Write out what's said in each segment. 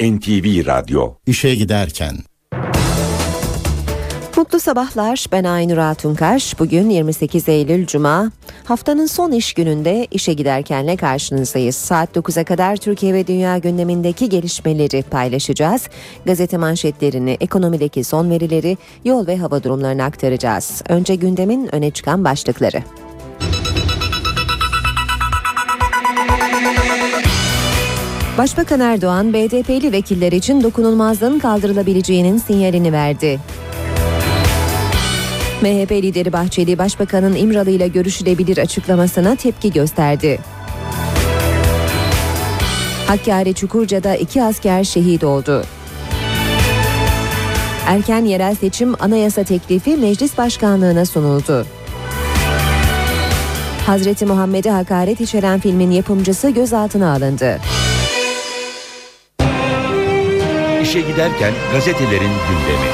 NTV Radyo İşe giderken Mutlu sabahlar. Ben Aynur Altunkaş. Bugün 28 Eylül Cuma. Haftanın son iş gününde işe giderkenle karşınızdayız. Saat 9'a kadar Türkiye ve dünya gündemindeki gelişmeleri paylaşacağız. Gazete manşetlerini, ekonomideki son verileri, yol ve hava durumlarını aktaracağız. Önce gündemin öne çıkan başlıkları. Başbakan Erdoğan, BDP'li vekiller için dokunulmazlığın kaldırılabileceğinin sinyalini verdi. MHP lideri Bahçeli Başbakan'ın İmralı ile görüşülebilir açıklamasına tepki gösterdi. Hakkari Çukurca'da iki asker şehit oldu. Erken yerel seçim anayasa teklifi meclis başkanlığına sunuldu. Hazreti Muhammed'e hakaret içeren filmin yapımcısı gözaltına alındı. İşe giderken gazetelerin gündemi.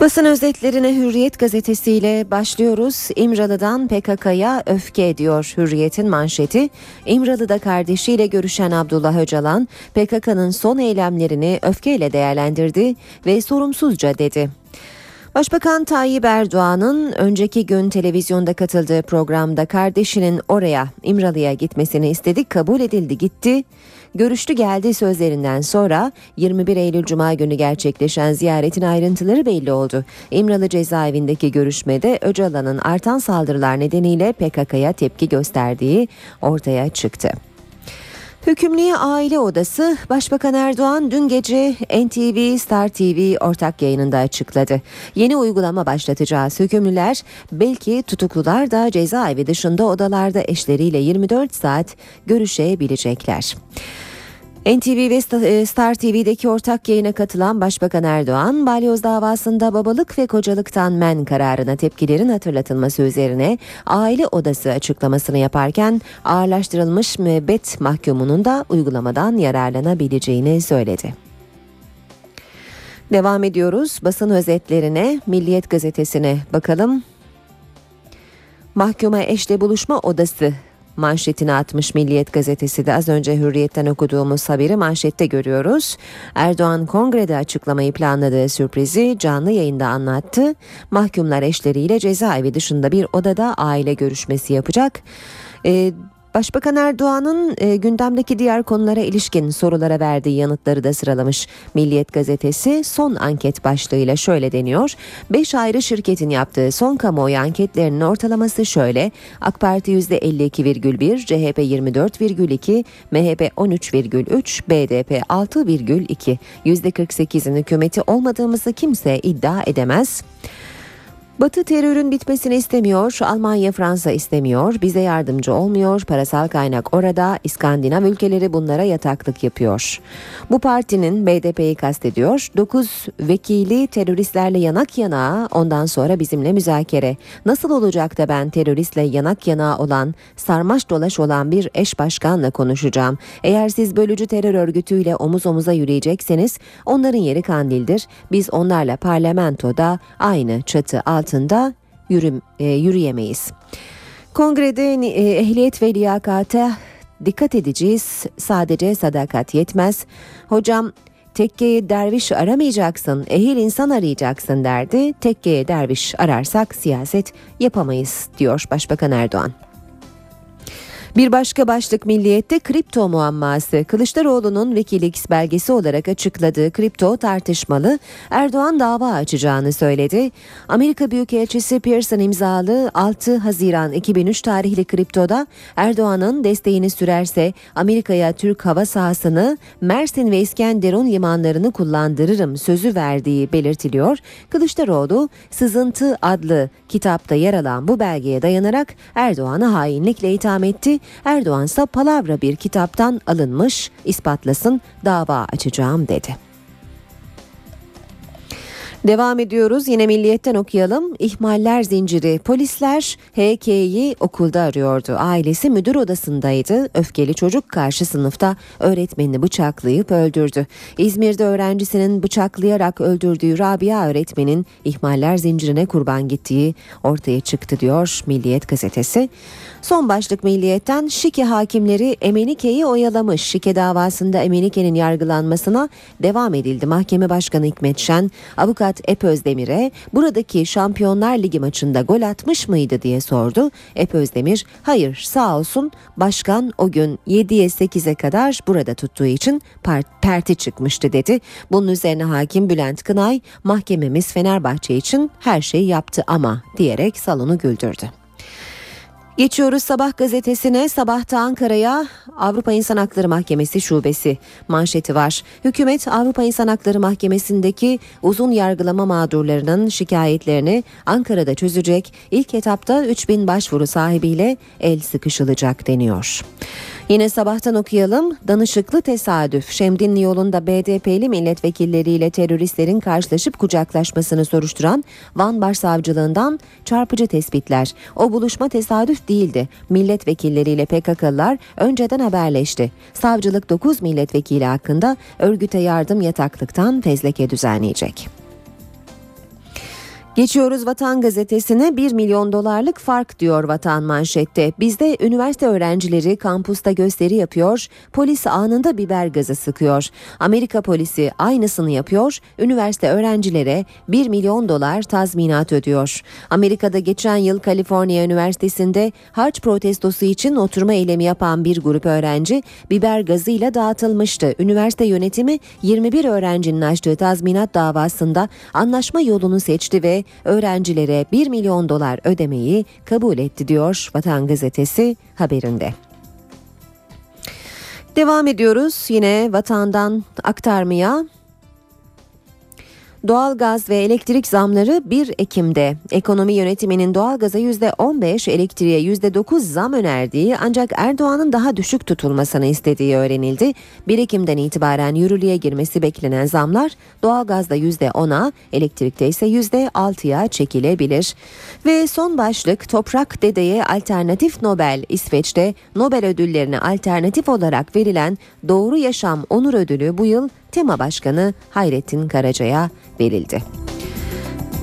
Basın özetlerine Hürriyet gazetesiyle başlıyoruz. İmralı'dan PKK'ya öfke ediyor Hürriyet'in manşeti. İmralı'da kardeşiyle görüşen Abdullah Öcalan, PKK'nın son eylemlerini öfkeyle değerlendirdi ve sorumsuzca dedi. Başbakan Tayyip Erdoğan'ın önceki gün televizyonda katıldığı programda kardeşinin oraya İmralı'ya gitmesini istedik kabul edildi gitti. Görüştü geldi sözlerinden sonra 21 Eylül Cuma günü gerçekleşen ziyaretin ayrıntıları belli oldu. İmralı cezaevindeki görüşmede Öcalan'ın artan saldırılar nedeniyle PKK'ya tepki gösterdiği ortaya çıktı. Hükümlüye Aile Odası Başbakan Erdoğan dün gece NTV Star TV ortak yayınında açıkladı. Yeni uygulama başlatacağız hükümlüler belki tutuklular da cezaevi dışında odalarda eşleriyle 24 saat görüşebilecekler. NTV ve e, Star TV'deki ortak yayına katılan Başbakan Erdoğan, balyoz davasında babalık ve kocalıktan men kararına tepkilerin hatırlatılması üzerine aile odası açıklamasını yaparken ağırlaştırılmış müebbet mahkumunun da uygulamadan yararlanabileceğini söyledi. Devam ediyoruz basın özetlerine Milliyet gazetesine bakalım. Mahkuma eşle buluşma odası manşetini atmış Milliyet gazetesi de az önce Hürriyet'ten okuduğumuz haberi manşette görüyoruz. Erdoğan kongrede açıklamayı planladığı sürprizi canlı yayında anlattı. Mahkumlar eşleriyle cezaevi dışında bir odada aile görüşmesi yapacak. Ee, Başbakan Erdoğan'ın e, gündemdeki diğer konulara ilişkin sorulara verdiği yanıtları da sıralamış Milliyet gazetesi son anket başlığıyla şöyle deniyor. 5 ayrı şirketin yaptığı son kamuoyu anketlerinin ortalaması şöyle. AK Parti %52,1, CHP 24,2, MHP 13,3, BDP 6,2. %48'in hükümeti olmadığımızı kimse iddia edemez. Batı terörün bitmesini istemiyor, Almanya Fransa istemiyor, bize yardımcı olmuyor, parasal kaynak orada, İskandinav ülkeleri bunlara yataklık yapıyor. Bu partinin BDP'yi kastediyor, 9 vekili teröristlerle yanak yana, ondan sonra bizimle müzakere. Nasıl olacak da ben teröristle yanak yana olan, sarmaş dolaş olan bir eş başkanla konuşacağım. Eğer siz bölücü terör örgütüyle omuz omuza yürüyecekseniz onların yeri Kandil'dir. Biz onlarla parlamentoda aynı çatı altında altında yürü, e, yürüyemeyiz. Kongrede e, ehliyet ve liyakate dikkat edeceğiz. Sadece sadakat yetmez. Hocam tekkeye derviş aramayacaksın, ehil insan arayacaksın derdi. Tekkeye derviş ararsak siyaset yapamayız diyor Başbakan Erdoğan. Bir başka başlık Milliyet'te kripto muamması. Kılıçdaroğlu'nun Wikileaks belgesi olarak açıkladığı kripto tartışmalı Erdoğan dava açacağını söyledi. Amerika Büyükelçisi Pearson imzalı 6 Haziran 2003 tarihli kriptoda Erdoğan'ın desteğini sürerse Amerika'ya Türk hava sahasını Mersin ve İskenderun limanlarını kullandırırım sözü verdiği belirtiliyor. Kılıçdaroğlu Sızıntı adlı kitapta yer alan bu belgeye dayanarak Erdoğan'ı hainlikle itham etti. Erdoğan ise palavra bir kitaptan alınmış ispatlasın dava açacağım dedi. Devam ediyoruz. Yine milliyetten okuyalım. İhmaller zinciri. Polisler HK'yi okulda arıyordu. Ailesi müdür odasındaydı. Öfkeli çocuk karşı sınıfta öğretmenini bıçaklayıp öldürdü. İzmir'de öğrencisinin bıçaklayarak öldürdüğü Rabia öğretmenin ihmaller zincirine kurban gittiği ortaya çıktı diyor Milliyet gazetesi. Son başlık Milliyet'ten Şike hakimleri Emenike'yi oyalamış. Şike davasında Emenike'nin yargılanmasına devam edildi. Mahkeme Başkanı Hikmet Şen, avukat Ep Özdemir'e buradaki Şampiyonlar Ligi maçında gol atmış mıydı diye sordu. Ep Özdemir, hayır sağ olsun başkan o gün 7'ye 8'e kadar burada tuttuğu için perti çıkmıştı dedi. Bunun üzerine hakim Bülent Kınay, mahkememiz Fenerbahçe için her şeyi yaptı ama diyerek salonu güldürdü. Geçiyoruz Sabah gazetesine. Sabahta Ankara'ya Avrupa İnsan Hakları Mahkemesi şubesi manşeti var. Hükümet Avrupa İnsan Hakları Mahkemesi'ndeki uzun yargılama mağdurlarının şikayetlerini Ankara'da çözecek. İlk etapta 3000 başvuru sahibiyle el sıkışılacak deniyor. Yine sabahtan okuyalım. Danışıklı tesadüf. Şemdinli yolunda BDP'li milletvekilleriyle teröristlerin karşılaşıp kucaklaşmasını soruşturan Van Başsavcılığından çarpıcı tespitler. O buluşma tesadüf değildi. Milletvekilleriyle PKK'lılar önceden haberleşti. Savcılık 9 milletvekili hakkında örgüte yardım yataklıktan fezleke düzenleyecek. Geçiyoruz Vatan Gazetesi'ne 1 milyon dolarlık fark diyor Vatan manşette. Bizde üniversite öğrencileri kampusta gösteri yapıyor, polis anında biber gazı sıkıyor. Amerika polisi aynısını yapıyor, üniversite öğrencilere 1 milyon dolar tazminat ödüyor. Amerika'da geçen yıl Kaliforniya Üniversitesi'nde harç protestosu için oturma eylemi yapan bir grup öğrenci biber gazıyla dağıtılmıştı. Üniversite yönetimi 21 öğrencinin açtığı tazminat davasında anlaşma yolunu seçti ve öğrencilere 1 milyon dolar ödemeyi kabul etti diyor Vatan Gazetesi haberinde. Devam ediyoruz yine vatandan aktarmaya. Doğalgaz ve elektrik zamları 1 Ekim'de ekonomi yönetiminin doğalgaza %15, elektriğe %9 zam önerdiği ancak Erdoğan'ın daha düşük tutulmasını istediği öğrenildi. 1 Ekim'den itibaren yürürlüğe girmesi beklenen zamlar doğalgazda %10'a, elektrikte ise %6'ya çekilebilir. Ve son başlık Toprak Dede'ye alternatif Nobel İsveç'te Nobel ödüllerine alternatif olarak verilen Doğru Yaşam Onur Ödülü bu yıl tema başkanı Hayrettin Karaca'ya verildi.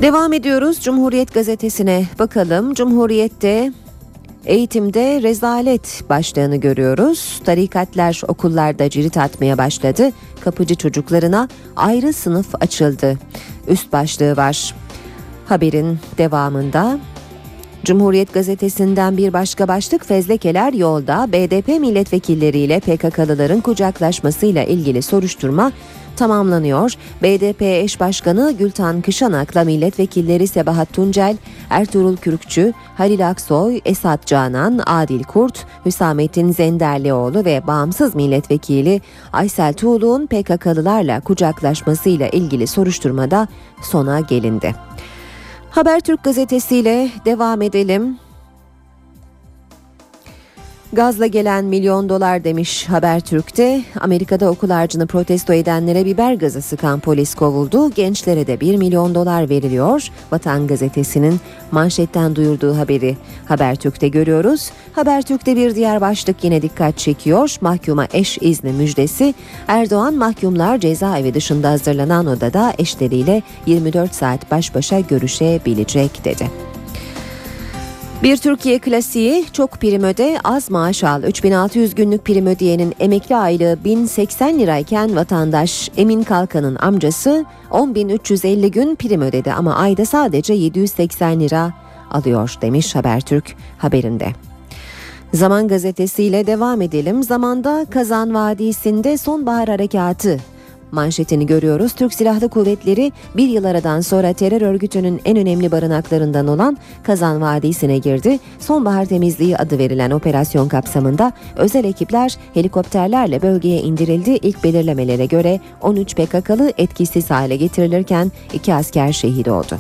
Devam ediyoruz Cumhuriyet gazetesine bakalım. Cumhuriyet'te Eğitimde rezalet başlığını görüyoruz. Tarikatlar okullarda cirit atmaya başladı. Kapıcı çocuklarına ayrı sınıf açıldı. Üst başlığı var. Haberin devamında Cumhuriyet gazetesinden bir başka başlık fezlekeler yolda BDP milletvekilleriyle PKK'lıların kucaklaşmasıyla ilgili soruşturma tamamlanıyor. BDP eş başkanı Gültan Kışanak'la milletvekilleri Sebahat Tuncel, Ertuğrul Kürkçü, Halil Aksoy, Esat Canan, Adil Kurt, Hüsamettin Zenderlioğlu ve bağımsız milletvekili Aysel Tuğlu'nun PKK'lılarla kucaklaşmasıyla ilgili soruşturmada sona gelindi. Habertürk gazetesiyle devam edelim. Gazla gelen milyon dolar demiş Habertürk'te. Amerika'da okul harcını protesto edenlere biber gazı sıkan polis kovuldu. Gençlere de 1 milyon dolar veriliyor. Vatan gazetesinin manşetten duyurduğu haberi Habertürk'te görüyoruz. Habertürk'te bir diğer başlık yine dikkat çekiyor. Mahkuma eş izni müjdesi. Erdoğan mahkumlar cezaevi dışında hazırlanan odada eşleriyle 24 saat baş başa görüşebilecek dedi. Bir Türkiye klasiği çok prim öde az maaş al. 3600 günlük prim ödeyenin emekli aylığı 1080 lirayken vatandaş Emin Kalkan'ın amcası 10.350 gün prim ödedi ama ayda sadece 780 lira alıyor demiş Habertürk haberinde. Zaman gazetesiyle devam edelim. Zamanda Kazan Vadisi'nde sonbahar harekatı manşetini görüyoruz. Türk Silahlı Kuvvetleri bir yıl aradan sonra terör örgütünün en önemli barınaklarından olan Kazan Vadisi'ne girdi. Sonbahar temizliği adı verilen operasyon kapsamında özel ekipler helikopterlerle bölgeye indirildi. İlk belirlemelere göre 13 PKK'lı etkisiz hale getirilirken iki asker şehit oldu.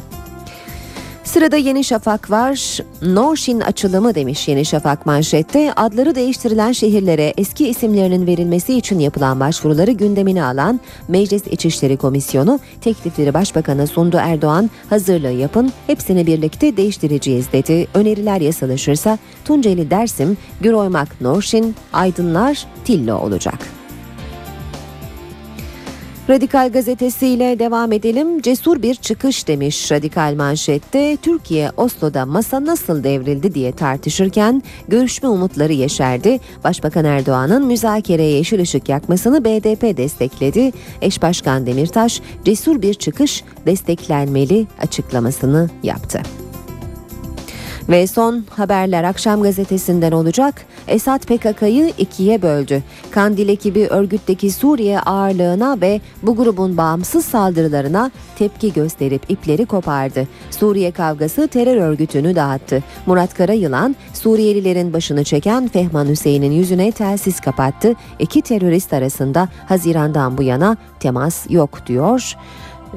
Sırada Yeni Şafak var. Norşin açılımı demiş Yeni Şafak manşette. Adları değiştirilen şehirlere eski isimlerinin verilmesi için yapılan başvuruları gündemine alan Meclis İçişleri Komisyonu teklifleri Başbakan'a sundu Erdoğan. Hazırlığı yapın, hepsini birlikte değiştireceğiz dedi. Öneriler yasalaşırsa Tunceli Dersim, Güroymak Norşin, Aydınlar Tillo olacak. Radikal gazetesiyle devam edelim. Cesur bir çıkış demiş Radikal manşette. Türkiye Oslo'da masa nasıl devrildi diye tartışırken görüşme umutları yeşerdi. Başbakan Erdoğan'ın müzakereye yeşil ışık yakmasını BDP destekledi. Eş Başkan Demirtaş cesur bir çıkış desteklenmeli açıklamasını yaptı. Ve son haberler akşam gazetesinden olacak. Esad PKK'yı ikiye böldü. Kandil ekibi örgütteki Suriye ağırlığına ve bu grubun bağımsız saldırılarına tepki gösterip ipleri kopardı. Suriye kavgası terör örgütünü dağıttı. Murat Karayılan Suriyelilerin başını çeken Fehman Hüseyin'in yüzüne telsiz kapattı. İki terörist arasında Haziran'dan bu yana temas yok diyor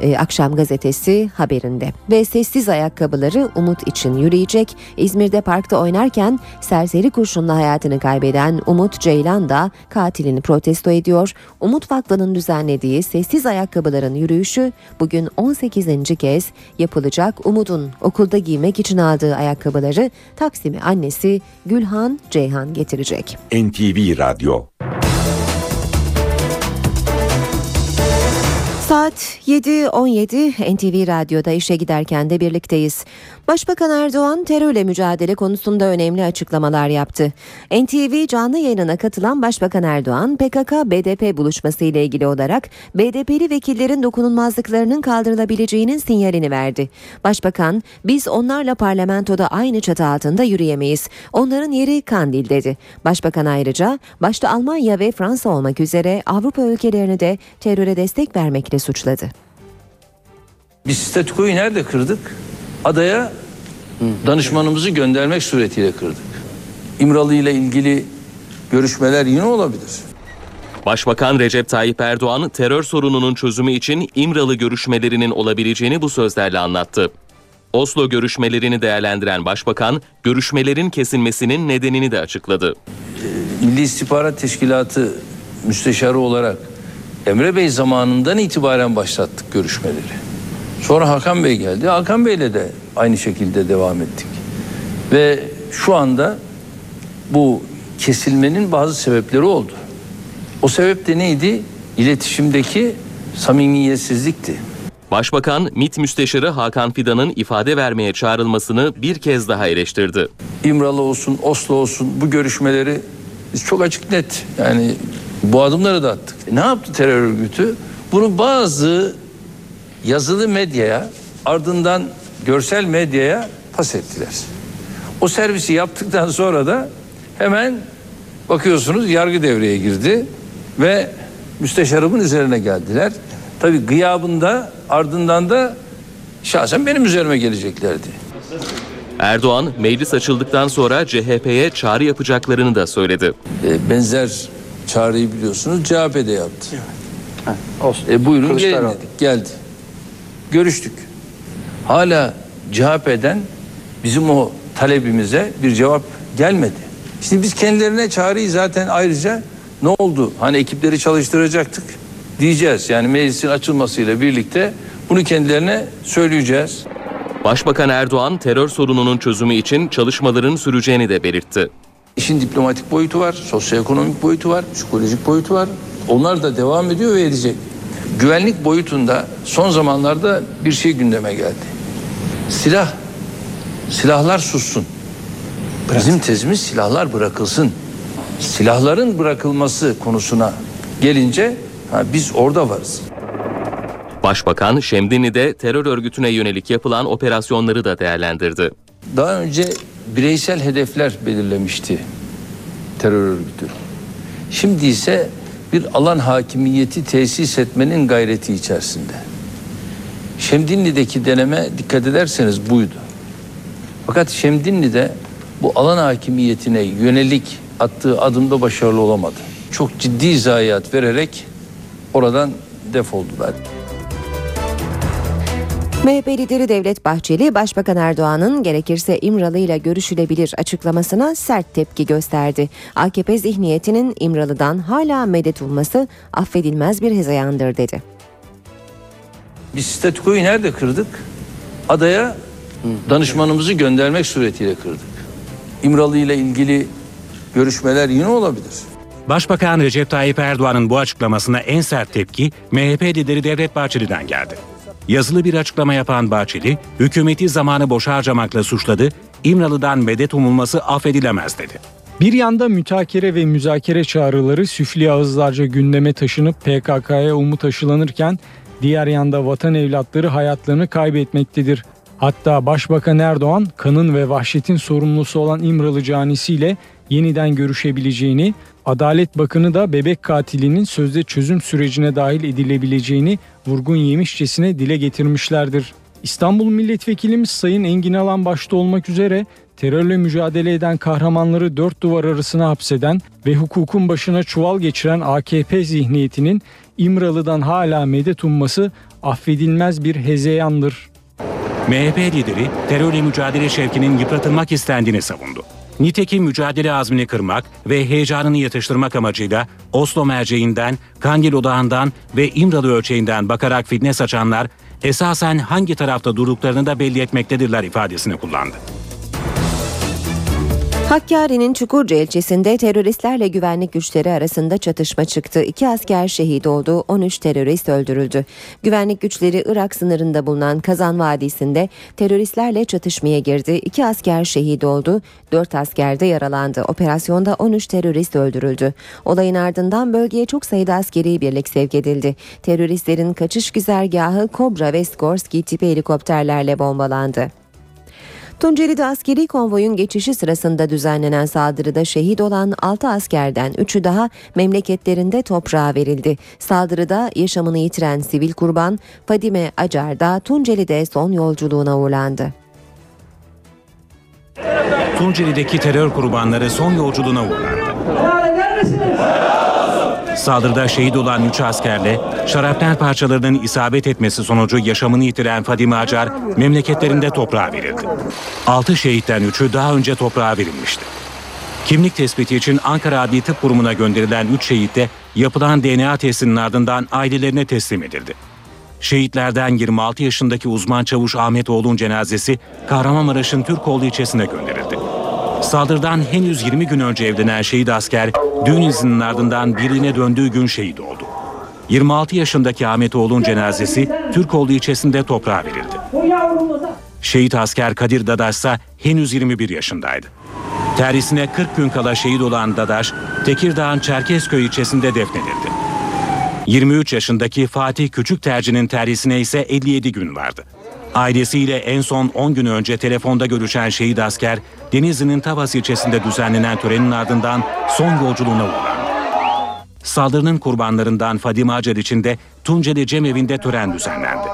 e, Akşam gazetesi haberinde. Ve sessiz ayakkabıları umut için yürüyecek. İzmir'de parkta oynarken serseri kurşunla hayatını kaybeden Umut Ceylan da katilini protesto ediyor. Umut Vakfı'nın düzenlediği sessiz ayakkabıların yürüyüşü bugün 18. kez yapılacak. Umut'un okulda giymek için aldığı ayakkabıları Taksim'e annesi Gülhan Ceyhan getirecek. NTV Radyo Saat 7.17 NTV Radyo'da işe giderken de birlikteyiz. Başbakan Erdoğan terörle mücadele konusunda önemli açıklamalar yaptı. NTV canlı yayınına katılan Başbakan Erdoğan PKK-BDP buluşması ile ilgili olarak BDP'li vekillerin dokunulmazlıklarının kaldırılabileceğinin sinyalini verdi. Başbakan biz onlarla parlamentoda aynı çatı altında yürüyemeyiz. Onların yeri Kandil dedi. Başbakan ayrıca başta Almanya ve Fransa olmak üzere Avrupa ülkelerini de teröre destek vermekle suçladı. Biz statükoyu nerede kırdık? Adaya danışmanımızı göndermek suretiyle kırdık. İmralı ile ilgili görüşmeler yine olabilir. Başbakan Recep Tayyip Erdoğan terör sorununun çözümü için İmralı görüşmelerinin olabileceğini bu sözlerle anlattı. Oslo görüşmelerini değerlendiren başbakan, görüşmelerin kesilmesinin nedenini de açıkladı. Milli İstihbarat Teşkilatı müsteşarı olarak Emre Bey zamanından itibaren başlattık görüşmeleri. Sonra Hakan Bey geldi. Hakan Bey'le de aynı şekilde devam ettik. Ve şu anda bu kesilmenin bazı sebepleri oldu. O sebep de neydi? İletişimdeki samimiyetsizlikti. Başbakan, MİT Müsteşarı Hakan Fidan'ın ifade vermeye çağrılmasını bir kez daha eleştirdi. İmralı olsun, Oslo olsun bu görüşmeleri biz çok açık net yani bu adımları da attık. E ne yaptı terör örgütü? Bunu bazı yazılı medyaya ardından görsel medyaya pas ettiler. O servisi yaptıktan sonra da hemen bakıyorsunuz yargı devreye girdi ve müsteşarımın üzerine geldiler. Tabi gıyabında ardından da şahsen benim üzerime geleceklerdi. Erdoğan, meclis açıldıktan sonra CHP'ye çağrı yapacaklarını da söyledi. E, benzer çağrıyı biliyorsunuz CHP'de yaptı. Olsun. E, buyurun gelin dedik geldi. Görüştük. Hala CHP'den bizim o talebimize bir cevap gelmedi. Şimdi biz kendilerine çağrıyı zaten ayrıca ne oldu? Hani ekipleri çalıştıracaktık diyeceğiz. Yani meclisin açılmasıyla birlikte bunu kendilerine söyleyeceğiz. Başbakan Erdoğan, terör sorununun çözümü için çalışmaların süreceğini de belirtti. İşin diplomatik boyutu var, sosyoekonomik boyutu var, psikolojik boyutu var. Onlar da devam ediyor ve edecek. Güvenlik boyutunda son zamanlarda bir şey gündeme geldi. Silah, silahlar sussun. Bizim tezimiz silahlar bırakılsın. Silahların bırakılması konusuna gelince ha, biz orada varız. Başbakan, Şemdinli'de terör örgütüne yönelik yapılan operasyonları da değerlendirdi. Daha önce bireysel hedefler belirlemişti terör örgütü. Şimdi ise bir alan hakimiyeti tesis etmenin gayreti içerisinde. Şemdinli'deki deneme dikkat ederseniz buydu. Fakat Şemdinli'de bu alan hakimiyetine yönelik attığı adımda başarılı olamadı. Çok ciddi zayiat vererek oradan defoldular. MHP lideri Devlet Bahçeli, Başbakan Erdoğan'ın gerekirse İmralı ile görüşülebilir açıklamasına sert tepki gösterdi. AKP zihniyetinin İmralı'dan hala medet umması affedilmez bir hezeyandır dedi. Biz statükoyu nerede kırdık? Adaya danışmanımızı göndermek suretiyle kırdık. İmralı ile ilgili görüşmeler yine olabilir. Başbakan Recep Tayyip Erdoğan'ın bu açıklamasına en sert tepki MHP lideri Devlet Bahçeli'den geldi. Yazılı bir açıklama yapan Bahçeli, hükümeti zamanı boşa harcamakla suçladı, İmralı'dan medet umulması affedilemez dedi. Bir yanda mütakere ve müzakere çağrıları süfli ağızlarca gündeme taşınıp PKK'ya umut aşılanırken diğer yanda vatan evlatları hayatlarını kaybetmektedir. Hatta Başbakan Erdoğan kanın ve vahşetin sorumlusu olan İmralı canisiyle yeniden görüşebileceğini, Adalet Bakanı da bebek katilinin sözde çözüm sürecine dahil edilebileceğini vurgun yemişçesine dile getirmişlerdir. İstanbul Milletvekilimiz Sayın Engin Alan başta olmak üzere terörle mücadele eden kahramanları dört duvar arasına hapseden ve hukukun başına çuval geçiren AKP zihniyetinin İmralı'dan hala medet umması affedilmez bir hezeyandır. MHP lideri terörle mücadele şevkinin yıpratılmak istendiğini savundu. Nitekim mücadele azmini kırmak ve heyecanını yatıştırmak amacıyla Oslo merceğinden, Kandil odağından ve İmralı ölçeğinden bakarak fitne saçanlar esasen hangi tarafta durduklarını da belli etmektedirler ifadesini kullandı. Hakkari'nin Çukurca ilçesinde teröristlerle güvenlik güçleri arasında çatışma çıktı. İki asker şehit oldu, 13 terörist öldürüldü. Güvenlik güçleri Irak sınırında bulunan Kazan Vadisi'nde teröristlerle çatışmaya girdi. İki asker şehit oldu, 4 asker de yaralandı. Operasyonda 13 terörist öldürüldü. Olayın ardından bölgeye çok sayıda askeri birlik sevk edildi. Teröristlerin kaçış güzergahı Kobra ve Skorsky tipi helikopterlerle bombalandı. Tunceli'de askeri konvoyun geçişi sırasında düzenlenen saldırıda şehit olan 6 askerden 3'ü daha memleketlerinde toprağa verildi. Saldırıda yaşamını yitiren sivil kurban Fadime Acar da Tunceli'de son yolculuğuna uğurlandı. Tunceli'deki terör kurbanları son yolculuğuna uğurlandı. Saldırıda şehit olan 3 askerle şarapnel parçalarının isabet etmesi sonucu yaşamını yitiren Fadime Acar memleketlerinde toprağa verildi. 6 şehitten 3'ü daha önce toprağa verilmişti. Kimlik tespiti için Ankara Adli Tıp Kurumu'na gönderilen 3 şehit de yapılan DNA testinin ardından ailelerine teslim edildi. Şehitlerden 26 yaşındaki uzman çavuş Ahmet Oğlu'nun cenazesi Kahramanmaraş'ın Türkoğlu ilçesine gönderildi. Saldırıdan henüz 20 gün önce evlenen şehit asker düğün izninin ardından birliğine döndüğü gün şehit oldu. 26 yaşındaki Ahmet Oğlu'nun cenazesi Türkoğlu ilçesinde toprağa verildi. Şehit asker Kadir Dadaş ise henüz 21 yaşındaydı. Terhisine 40 gün kala şehit olan Dadaş, Tekirdağ'ın Çerkezköy ilçesinde defnedildi. 23 yaşındaki Fatih Küçük Terci'nin terhisine ise 57 gün vardı. Ailesiyle en son 10 gün önce telefonda görüşen şehit asker, Denizli'nin Tavas ilçesinde düzenlenen törenin ardından son yolculuğuna uğurlandı. Saldırının kurbanlarından Fadime Acar için de Tunceli Cemevi'nde tören düzenlendi.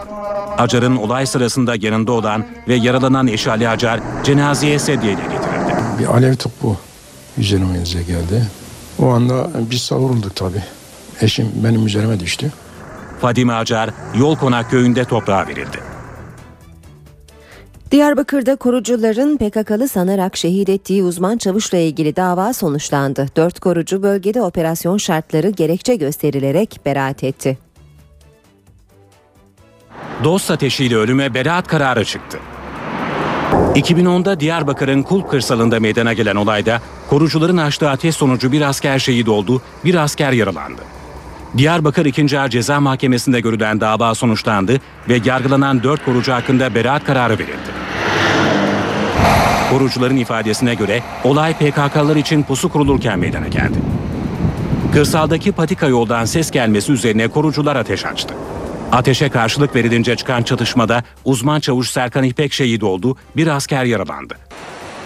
Acar'ın olay sırasında yanında olan ve yaralanan eşi Ali Acar cenazeye sedyeyle getirildi. Bir alev topu üzerimize geldi. O anda biz savurulduk tabii. Eşim benim üzerime düştü. Fadime Acar Yol Konak köyünde toprağa verildi. Diyarbakır'da korucuların PKK'lı sanarak şehit ettiği uzman çavuşla ilgili dava sonuçlandı. Dört korucu bölgede operasyon şartları gerekçe gösterilerek beraat etti. Dost ateşiyle ölüme beraat kararı çıktı. 2010'da Diyarbakır'ın Kulp kırsalında meydana gelen olayda korucuların açtığı ateş sonucu bir asker şehit oldu, bir asker yaralandı. Diyarbakır 2. Ağır Ceza Mahkemesi'nde görülen dava sonuçlandı ve yargılanan 4 korucu hakkında beraat kararı verildi. Korucuların ifadesine göre olay PKK'lar için pusu kurulurken meydana geldi. Kırsaldaki patika yoldan ses gelmesi üzerine korucular ateş açtı. Ateşe karşılık verilince çıkan çatışmada uzman çavuş Serkan İpek şehit oldu, bir asker yaralandı.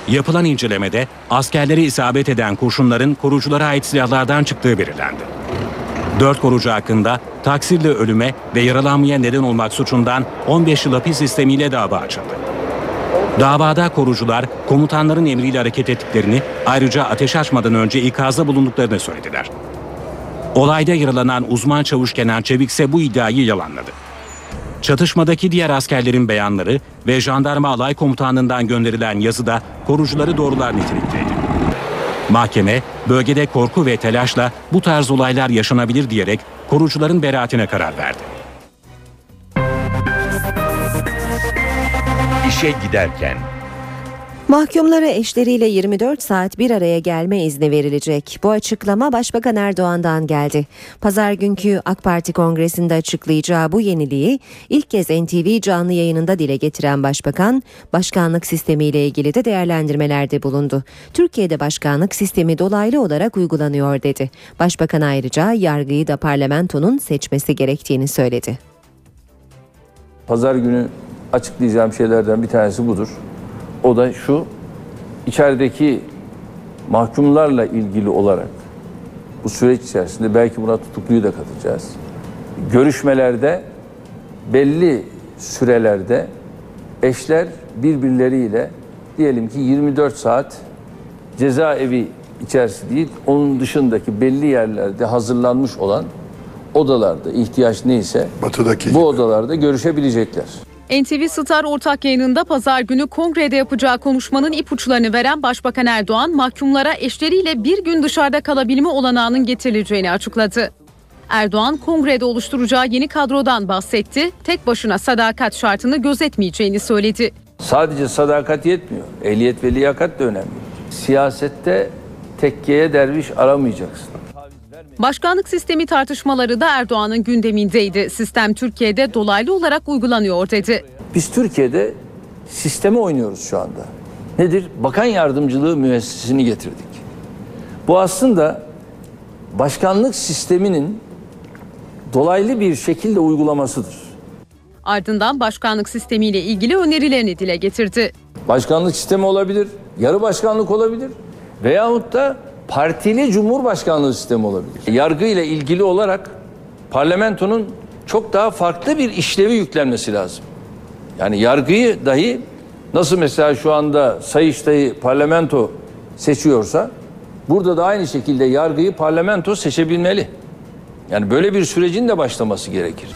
Yapılan incelemede askerleri isabet eden kurşunların koruculara ait silahlardan çıktığı belirlendi. Dört korucu hakkında taksirle ölüme ve yaralanmaya neden olmak suçundan 15 yıl hapis sistemiyle dava açıldı. Davada korucular komutanların emriyle hareket ettiklerini ayrıca ateş açmadan önce ikazda bulunduklarını söylediler. Olayda yaralanan uzman çavuş Kenan Çevik ise bu iddiayı yalanladı. çatışmadaki diğer askerlerin beyanları ve jandarma alay komutanından gönderilen yazıda korucuları doğrular nitelikteydi. Mahkeme bölgede korku ve telaşla bu tarz olaylar yaşanabilir diyerek korucuların beraatine karar verdi. İşe giderken Mahkumlara eşleriyle 24 saat bir araya gelme izni verilecek. Bu açıklama Başbakan Erdoğan'dan geldi. Pazar günkü AK Parti kongresinde açıklayacağı bu yeniliği ilk kez NTV canlı yayınında dile getiren Başbakan, başkanlık sistemiyle ilgili de değerlendirmelerde bulundu. Türkiye'de başkanlık sistemi dolaylı olarak uygulanıyor dedi. Başbakan ayrıca yargıyı da parlamentonun seçmesi gerektiğini söyledi. Pazar günü açıklayacağım şeylerden bir tanesi budur. O da şu, içerideki mahkumlarla ilgili olarak bu süreç içerisinde belki buna tutukluyu da katacağız. Görüşmelerde belli sürelerde eşler birbirleriyle diyelim ki 24 saat cezaevi içerisi değil, onun dışındaki belli yerlerde hazırlanmış olan odalarda ihtiyaç neyse Batıdaki bu odalarda görüşebilecekler. NTV Star ortak yayınında pazar günü kongrede yapacağı konuşmanın ipuçlarını veren Başbakan Erdoğan mahkumlara eşleriyle bir gün dışarıda kalabilme olanağının getirileceğini açıkladı. Erdoğan kongrede oluşturacağı yeni kadrodan bahsetti. Tek başına sadakat şartını gözetmeyeceğini söyledi. Sadece sadakat yetmiyor. Ehliyet ve liyakat da önemli. Siyasette tekkeye derviş aramayacaksın. Başkanlık sistemi tartışmaları da Erdoğan'ın gündemindeydi. Sistem Türkiye'de dolaylı olarak uygulanıyor dedi. Biz Türkiye'de sisteme oynuyoruz şu anda. Nedir? Bakan yardımcılığı müessesini getirdik. Bu aslında başkanlık sisteminin dolaylı bir şekilde uygulamasıdır. Ardından başkanlık sistemiyle ilgili önerilerini dile getirdi. Başkanlık sistemi olabilir, yarı başkanlık olabilir veyahut da partili cumhurbaşkanlığı sistemi olabilir. Yargı ile ilgili olarak parlamentonun çok daha farklı bir işlevi yüklenmesi lazım. Yani yargıyı dahi nasıl mesela şu anda Sayıştay'ı parlamento seçiyorsa burada da aynı şekilde yargıyı parlamento seçebilmeli. Yani böyle bir sürecin de başlaması gerekir.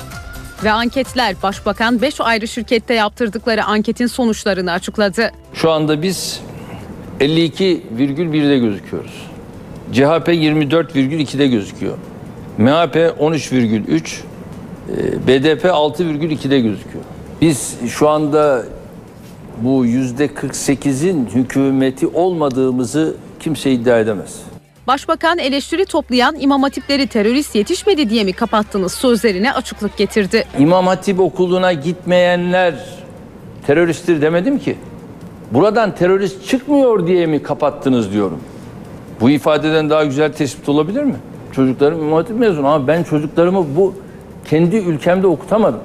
Ve anketler Başbakan 5 ayrı şirkette yaptırdıkları anketin sonuçlarını açıkladı. Şu anda biz 52,1'de gözüküyoruz. CHP 24,2'de gözüküyor. MHP 13,3, e, BDP 6,2'de gözüküyor. Biz şu anda bu yüzde 48'in hükümeti olmadığımızı kimse iddia edemez. Başbakan eleştiri toplayan imam hatipleri terörist yetişmedi diye mi kapattınız sözlerine açıklık getirdi. İmam Hatip okuluna gitmeyenler teröristtir demedim ki. Buradan terörist çıkmıyor diye mi kapattınız diyorum. Bu ifadeden daha güzel tespit olabilir mi? Çocuklarım İmam Hatip mezunu ama ben çocuklarımı bu kendi ülkemde okutamadım.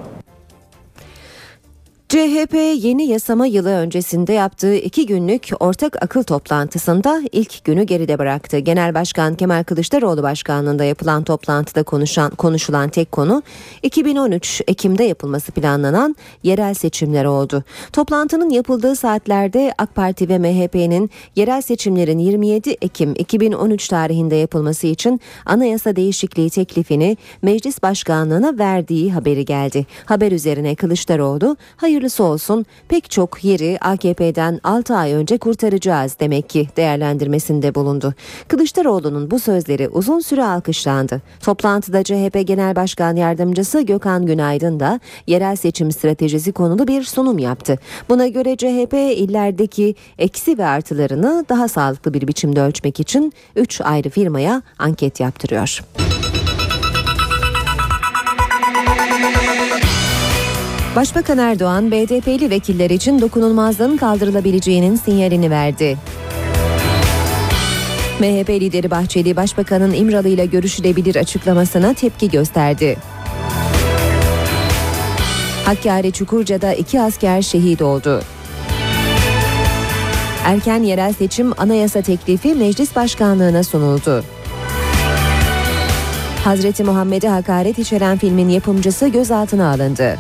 CHP yeni yasama yılı öncesinde yaptığı iki günlük ortak akıl toplantısında ilk günü geride bıraktı. Genel Başkan Kemal Kılıçdaroğlu başkanlığında yapılan toplantıda konuşan konuşulan tek konu 2013 Ekim'de yapılması planlanan yerel seçimler oldu. Toplantının yapıldığı saatlerde AK Parti ve MHP'nin yerel seçimlerin 27 Ekim 2013 tarihinde yapılması için anayasa değişikliği teklifini meclis başkanlığına verdiği haberi geldi. Haber üzerine Kılıçdaroğlu hayırlısı olsun pek çok yeri AKP'den 6 ay önce kurtaracağız demek ki değerlendirmesinde bulundu. Kılıçdaroğlu'nun bu sözleri uzun süre alkışlandı. Toplantıda CHP Genel Başkan Yardımcısı Gökhan Günaydın da yerel seçim stratejisi konulu bir sunum yaptı. Buna göre CHP illerdeki eksi ve artılarını daha sağlıklı bir biçimde ölçmek için 3 ayrı firmaya anket yaptırıyor. Başbakan Erdoğan, BDP'li vekiller için dokunulmazlığın kaldırılabileceğinin sinyalini verdi. MHP lideri Bahçeli, Başbakanın İmralı ile görüşülebilir açıklamasına tepki gösterdi. Hakkari Çukurca'da iki asker şehit oldu. Erken yerel seçim anayasa teklifi meclis başkanlığına sunuldu. Hazreti Muhammed'e hakaret içeren filmin yapımcısı gözaltına alındı.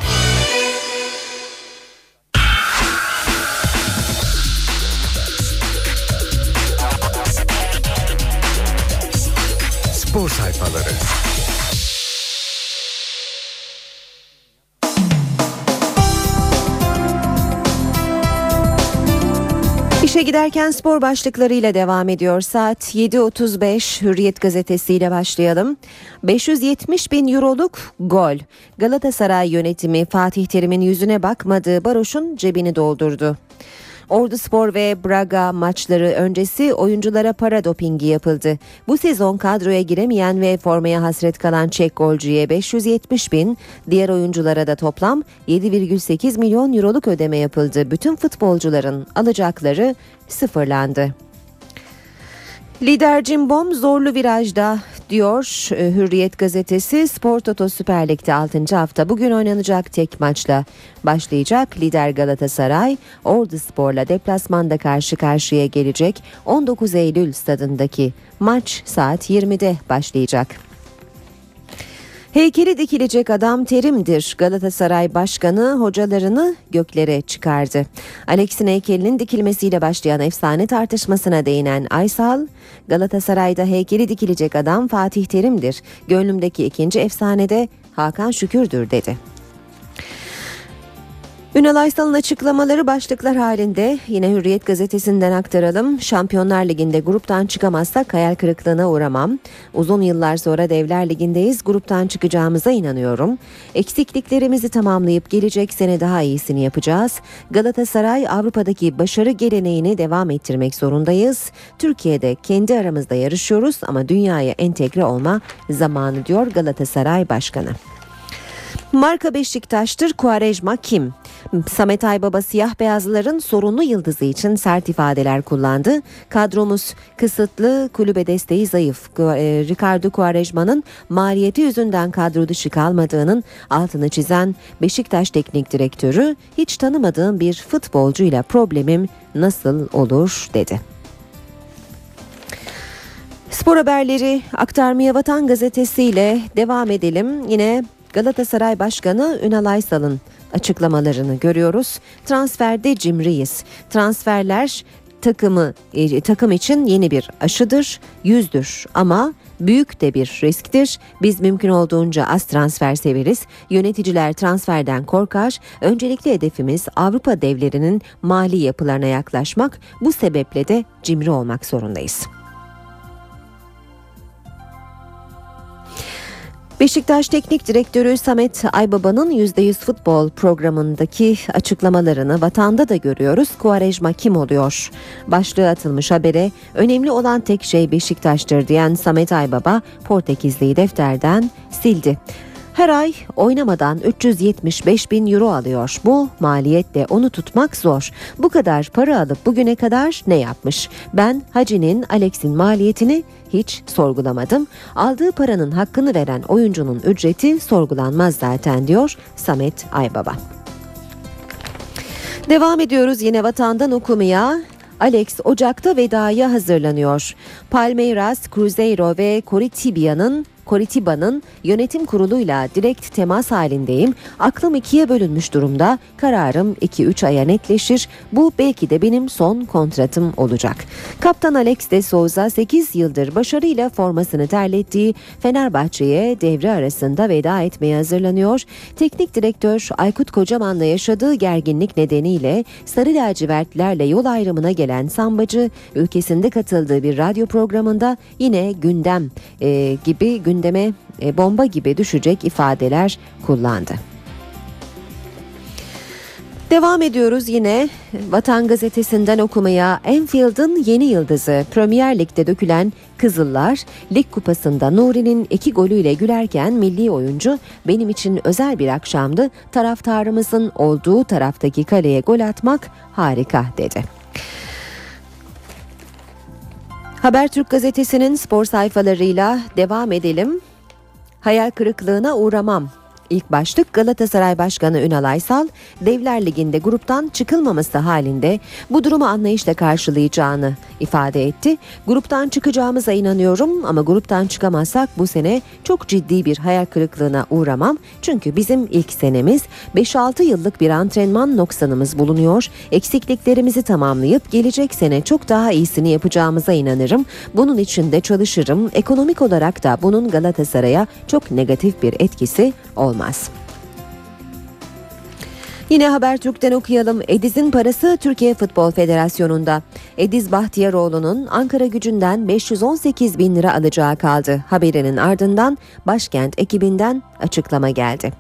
spor sayfaları. İşe giderken spor başlıklarıyla devam ediyor. Saat 7.35 Hürriyet gazetesiyle başlayalım. 570 bin euroluk gol. Galatasaray yönetimi Fatih Terim'in yüzüne bakmadığı Baroş'un cebini doldurdu. Ordu Spor ve Braga maçları öncesi oyunculara para dopingi yapıldı. Bu sezon kadroya giremeyen ve formaya hasret kalan Çek golcüye 570 bin, diğer oyunculara da toplam 7,8 milyon euroluk ödeme yapıldı. Bütün futbolcuların alacakları sıfırlandı. Lider Cimbom zorlu virajda diyor e, Hürriyet gazetesi Spor Toto Süper Lig'de 6. hafta bugün oynanacak tek maçla başlayacak. Lider Galatasaray Ordu Spor'la deplasmanda karşı karşıya gelecek 19 Eylül stadındaki maç saat 20'de başlayacak. Heykeli dikilecek adam Terim'dir. Galatasaray Başkanı hocalarını göklere çıkardı. Alex'in heykelinin dikilmesiyle başlayan efsane tartışmasına değinen Aysal, Galatasaray'da heykeli dikilecek adam Fatih Terim'dir. Gönlümdeki ikinci efsane de Hakan Şükür'dür dedi. Ünal Aysal'ın açıklamaları başlıklar halinde yine Hürriyet gazetesinden aktaralım. Şampiyonlar Ligi'nde gruptan çıkamazsak hayal kırıklığına uğramam. Uzun yıllar sonra Devler Ligi'ndeyiz. Gruptan çıkacağımıza inanıyorum. Eksikliklerimizi tamamlayıp gelecek sene daha iyisini yapacağız. Galatasaray Avrupa'daki başarı geleneğini devam ettirmek zorundayız. Türkiye'de kendi aramızda yarışıyoruz ama dünyaya entegre olma zamanı diyor Galatasaray Başkanı. Marka Beşiktaş'tır Kuarejma kim? Samet Aybaba siyah beyazlıların sorunlu yıldızı için sert ifadeler kullandı. Kadromuz kısıtlı, kulübe desteği zayıf. E, Ricardo Quaresma'nın maliyeti yüzünden kadro dışı kalmadığının altını çizen Beşiktaş Teknik Direktörü hiç tanımadığım bir futbolcuyla problemim nasıl olur dedi. Spor haberleri aktarmaya Vatan Gazetesi ile devam edelim. Yine Galatasaray Başkanı Ünal Aysal'ın açıklamalarını görüyoruz. Transferde cimriyiz. Transferler takımı e, takım için yeni bir aşıdır, yüzdür ama büyük de bir risktir. Biz mümkün olduğunca az transfer severiz. Yöneticiler transferden korkar. Öncelikli hedefimiz Avrupa devlerinin mali yapılarına yaklaşmak. Bu sebeple de cimri olmak zorundayız. Beşiktaş Teknik Direktörü Samet Aybaba'nın %100 futbol programındaki açıklamalarını vatanda da görüyoruz. Kuarejma kim oluyor? Başlığı atılmış habere önemli olan tek şey Beşiktaş'tır diyen Samet Aybaba Portekizli'yi defterden sildi. Her ay oynamadan 375 bin euro alıyor. Bu maliyetle onu tutmak zor. Bu kadar para alıp bugüne kadar ne yapmış? Ben Hacı'nin Alex'in maliyetini hiç sorgulamadım. Aldığı paranın hakkını veren oyuncunun ücreti sorgulanmaz zaten diyor Samet Aybaba. Devam ediyoruz yine vatandan okumaya. Alex Ocak'ta vedaya hazırlanıyor. Palmeiras, Cruzeiro ve Coritibia'nın Coritiba'nın yönetim kuruluyla direkt temas halindeyim. Aklım ikiye bölünmüş durumda. Kararım 2-3 aya netleşir. Bu belki de benim son kontratım olacak. Kaptan Alex de Souza 8 yıldır başarıyla formasını terlettiği Fenerbahçe'ye devre arasında veda etmeye hazırlanıyor. Teknik direktör Aykut Kocaman'la yaşadığı gerginlik nedeniyle Sarı lacivertlerle yol ayrımına gelen Sambacı ülkesinde katıldığı bir radyo programında yine gündem e, gibi gündeme e, bomba gibi düşecek ifadeler kullandı. Devam ediyoruz yine Vatan Gazetesi'nden okumaya Enfield'ın yeni yıldızı Premier Lig'de dökülen Kızıllar Lig Kupası'nda Nuri'nin iki golüyle gülerken milli oyuncu benim için özel bir akşamdı taraftarımızın olduğu taraftaki kaleye gol atmak harika dedi. Habertürk gazetesinin spor sayfalarıyla devam edelim. Hayal kırıklığına uğramam. İlk başlık Galatasaray Başkanı Ünal Aysal, Devler Ligi'nde gruptan çıkılmaması halinde bu durumu anlayışla karşılayacağını ifade etti. Gruptan çıkacağımıza inanıyorum ama gruptan çıkamazsak bu sene çok ciddi bir hayal kırıklığına uğramam. Çünkü bizim ilk senemiz 5-6 yıllık bir antrenman noksanımız bulunuyor. Eksikliklerimizi tamamlayıp gelecek sene çok daha iyisini yapacağımıza inanırım. Bunun için de çalışırım. Ekonomik olarak da bunun Galatasaray'a çok negatif bir etkisi olmaz. Yine Habertürk'ten okuyalım. Ediz'in parası Türkiye Futbol Federasyonu'nda. Ediz Bahtiyaroğlu'nun Ankara gücünden 518 bin lira alacağı kaldı. Haberinin ardından başkent ekibinden açıklama geldi.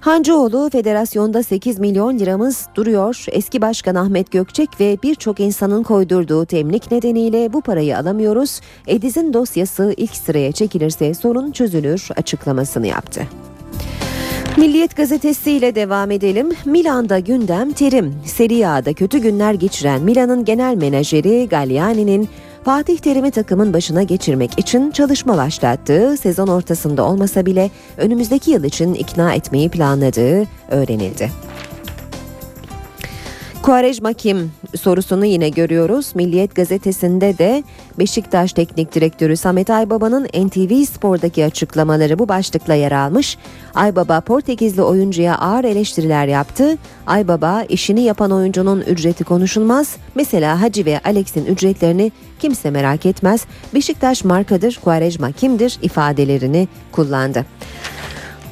Hancıoğlu federasyonda 8 milyon liramız duruyor. Eski başkan Ahmet Gökçek ve birçok insanın koydurduğu temlik nedeniyle bu parayı alamıyoruz. Ediz'in dosyası ilk sıraya çekilirse sorun çözülür açıklamasını yaptı. Milliyet gazetesi ile devam edelim. Milan'da gündem terim. Serie A'da kötü günler geçiren Milan'ın genel menajeri Galliani'nin Fatih Terim'i takımın başına geçirmek için çalışma başlattığı, sezon ortasında olmasa bile önümüzdeki yıl için ikna etmeyi planladığı öğrenildi. Kuarejma kim sorusunu yine görüyoruz. Milliyet gazetesinde de Beşiktaş Teknik Direktörü Samet Aybaba'nın NTV Spor'daki açıklamaları bu başlıkla yer almış. Aybaba Portekizli oyuncuya ağır eleştiriler yaptı. Aybaba işini yapan oyuncunun ücreti konuşulmaz. Mesela Hacı ve Alex'in ücretlerini kimse merak etmez. Beşiktaş markadır, Kuarejma kimdir ifadelerini kullandı.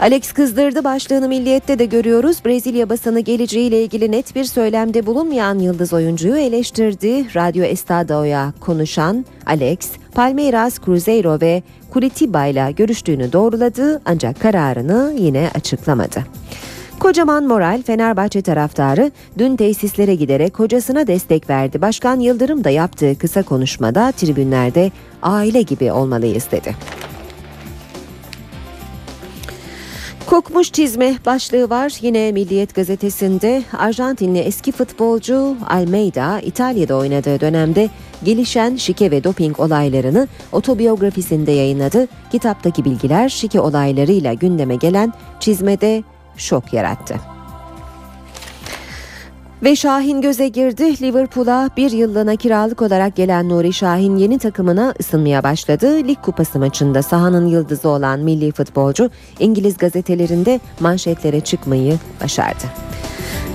Alex kızdırdı başlığını milliyette de görüyoruz. Brezilya basını geleceğiyle ilgili net bir söylemde bulunmayan yıldız oyuncuyu eleştirdi. Radyo Estado'ya konuşan Alex, Palmeiras, Cruzeiro ve Curitiba ile görüştüğünü doğruladı ancak kararını yine açıklamadı. Kocaman moral Fenerbahçe taraftarı dün tesislere giderek kocasına destek verdi. Başkan Yıldırım da yaptığı kısa konuşmada tribünlerde aile gibi olmalıyız dedi. Kokmuş çizme başlığı var yine Milliyet gazetesinde Arjantinli eski futbolcu Almeida İtalya'da oynadığı dönemde gelişen şike ve doping olaylarını otobiyografisinde yayınladı. Kitaptaki bilgiler şike olaylarıyla gündeme gelen çizmede şok yarattı. Ve Şahin göze girdi. Liverpool'a bir yıllığına kiralık olarak gelen Nuri Şahin yeni takımına ısınmaya başladı. Lig kupası maçında sahanın yıldızı olan milli futbolcu İngiliz gazetelerinde manşetlere çıkmayı başardı.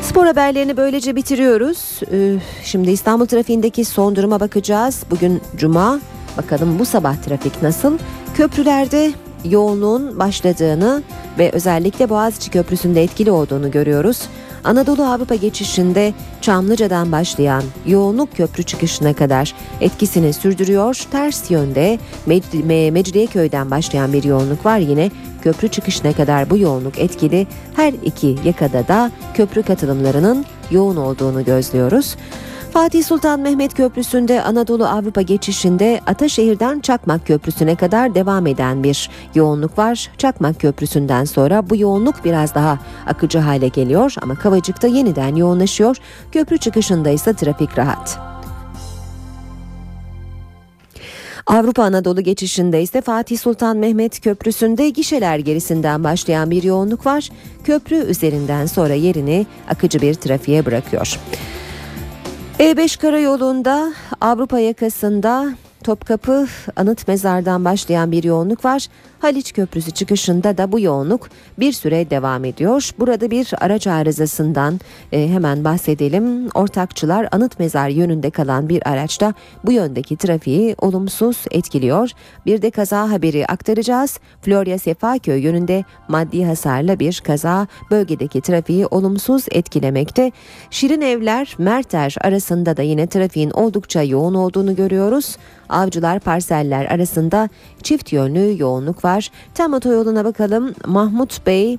Spor haberlerini böylece bitiriyoruz. Ee, Şimdi İstanbul trafiğindeki son duruma bakacağız. Bugün cuma. Bakalım bu sabah trafik nasıl? Köprülerde yoğunluğun başladığını ve özellikle Boğaziçi Köprüsü'nde etkili olduğunu görüyoruz. Anadolu Avrupa geçişinde Çamlıca'dan başlayan yoğunluk köprü çıkışına kadar etkisini sürdürüyor. Ters yönde Mec- Me- Mecidiyeköy'den başlayan bir yoğunluk var yine köprü çıkışına kadar bu yoğunluk etkili. Her iki yakada da köprü katılımlarının yoğun olduğunu gözlüyoruz. Fatih Sultan Mehmet Köprüsü'nde Anadolu Avrupa geçişinde Ataşehir'den Çakmak Köprüsü'ne kadar devam eden bir yoğunluk var. Çakmak Köprüsü'nden sonra bu yoğunluk biraz daha akıcı hale geliyor ama Kavacık'ta yeniden yoğunlaşıyor. Köprü çıkışında ise trafik rahat. Avrupa Anadolu geçişinde ise Fatih Sultan Mehmet Köprüsü'nde gişeler gerisinden başlayan bir yoğunluk var. Köprü üzerinden sonra yerini akıcı bir trafiğe bırakıyor. E5 karayolunda Avrupa yakasında Topkapı Anıt Mezar'dan başlayan bir yoğunluk var. Haliç Köprüsü çıkışında da bu yoğunluk bir süre devam ediyor. Burada bir araç arızasından e, hemen bahsedelim. Ortakçılar Anıt Mezar yönünde kalan bir araçta bu yöndeki trafiği olumsuz etkiliyor. Bir de kaza haberi aktaracağız. Florya Sefaköy yönünde maddi hasarla bir kaza bölgedeki trafiği olumsuz etkilemekte. Şirin Evler Merter arasında da yine trafiğin oldukça yoğun olduğunu görüyoruz. Avcılar parseller arasında çift yönlü yoğunluk var. Tam otoyoluna bakalım. Mahmut Bey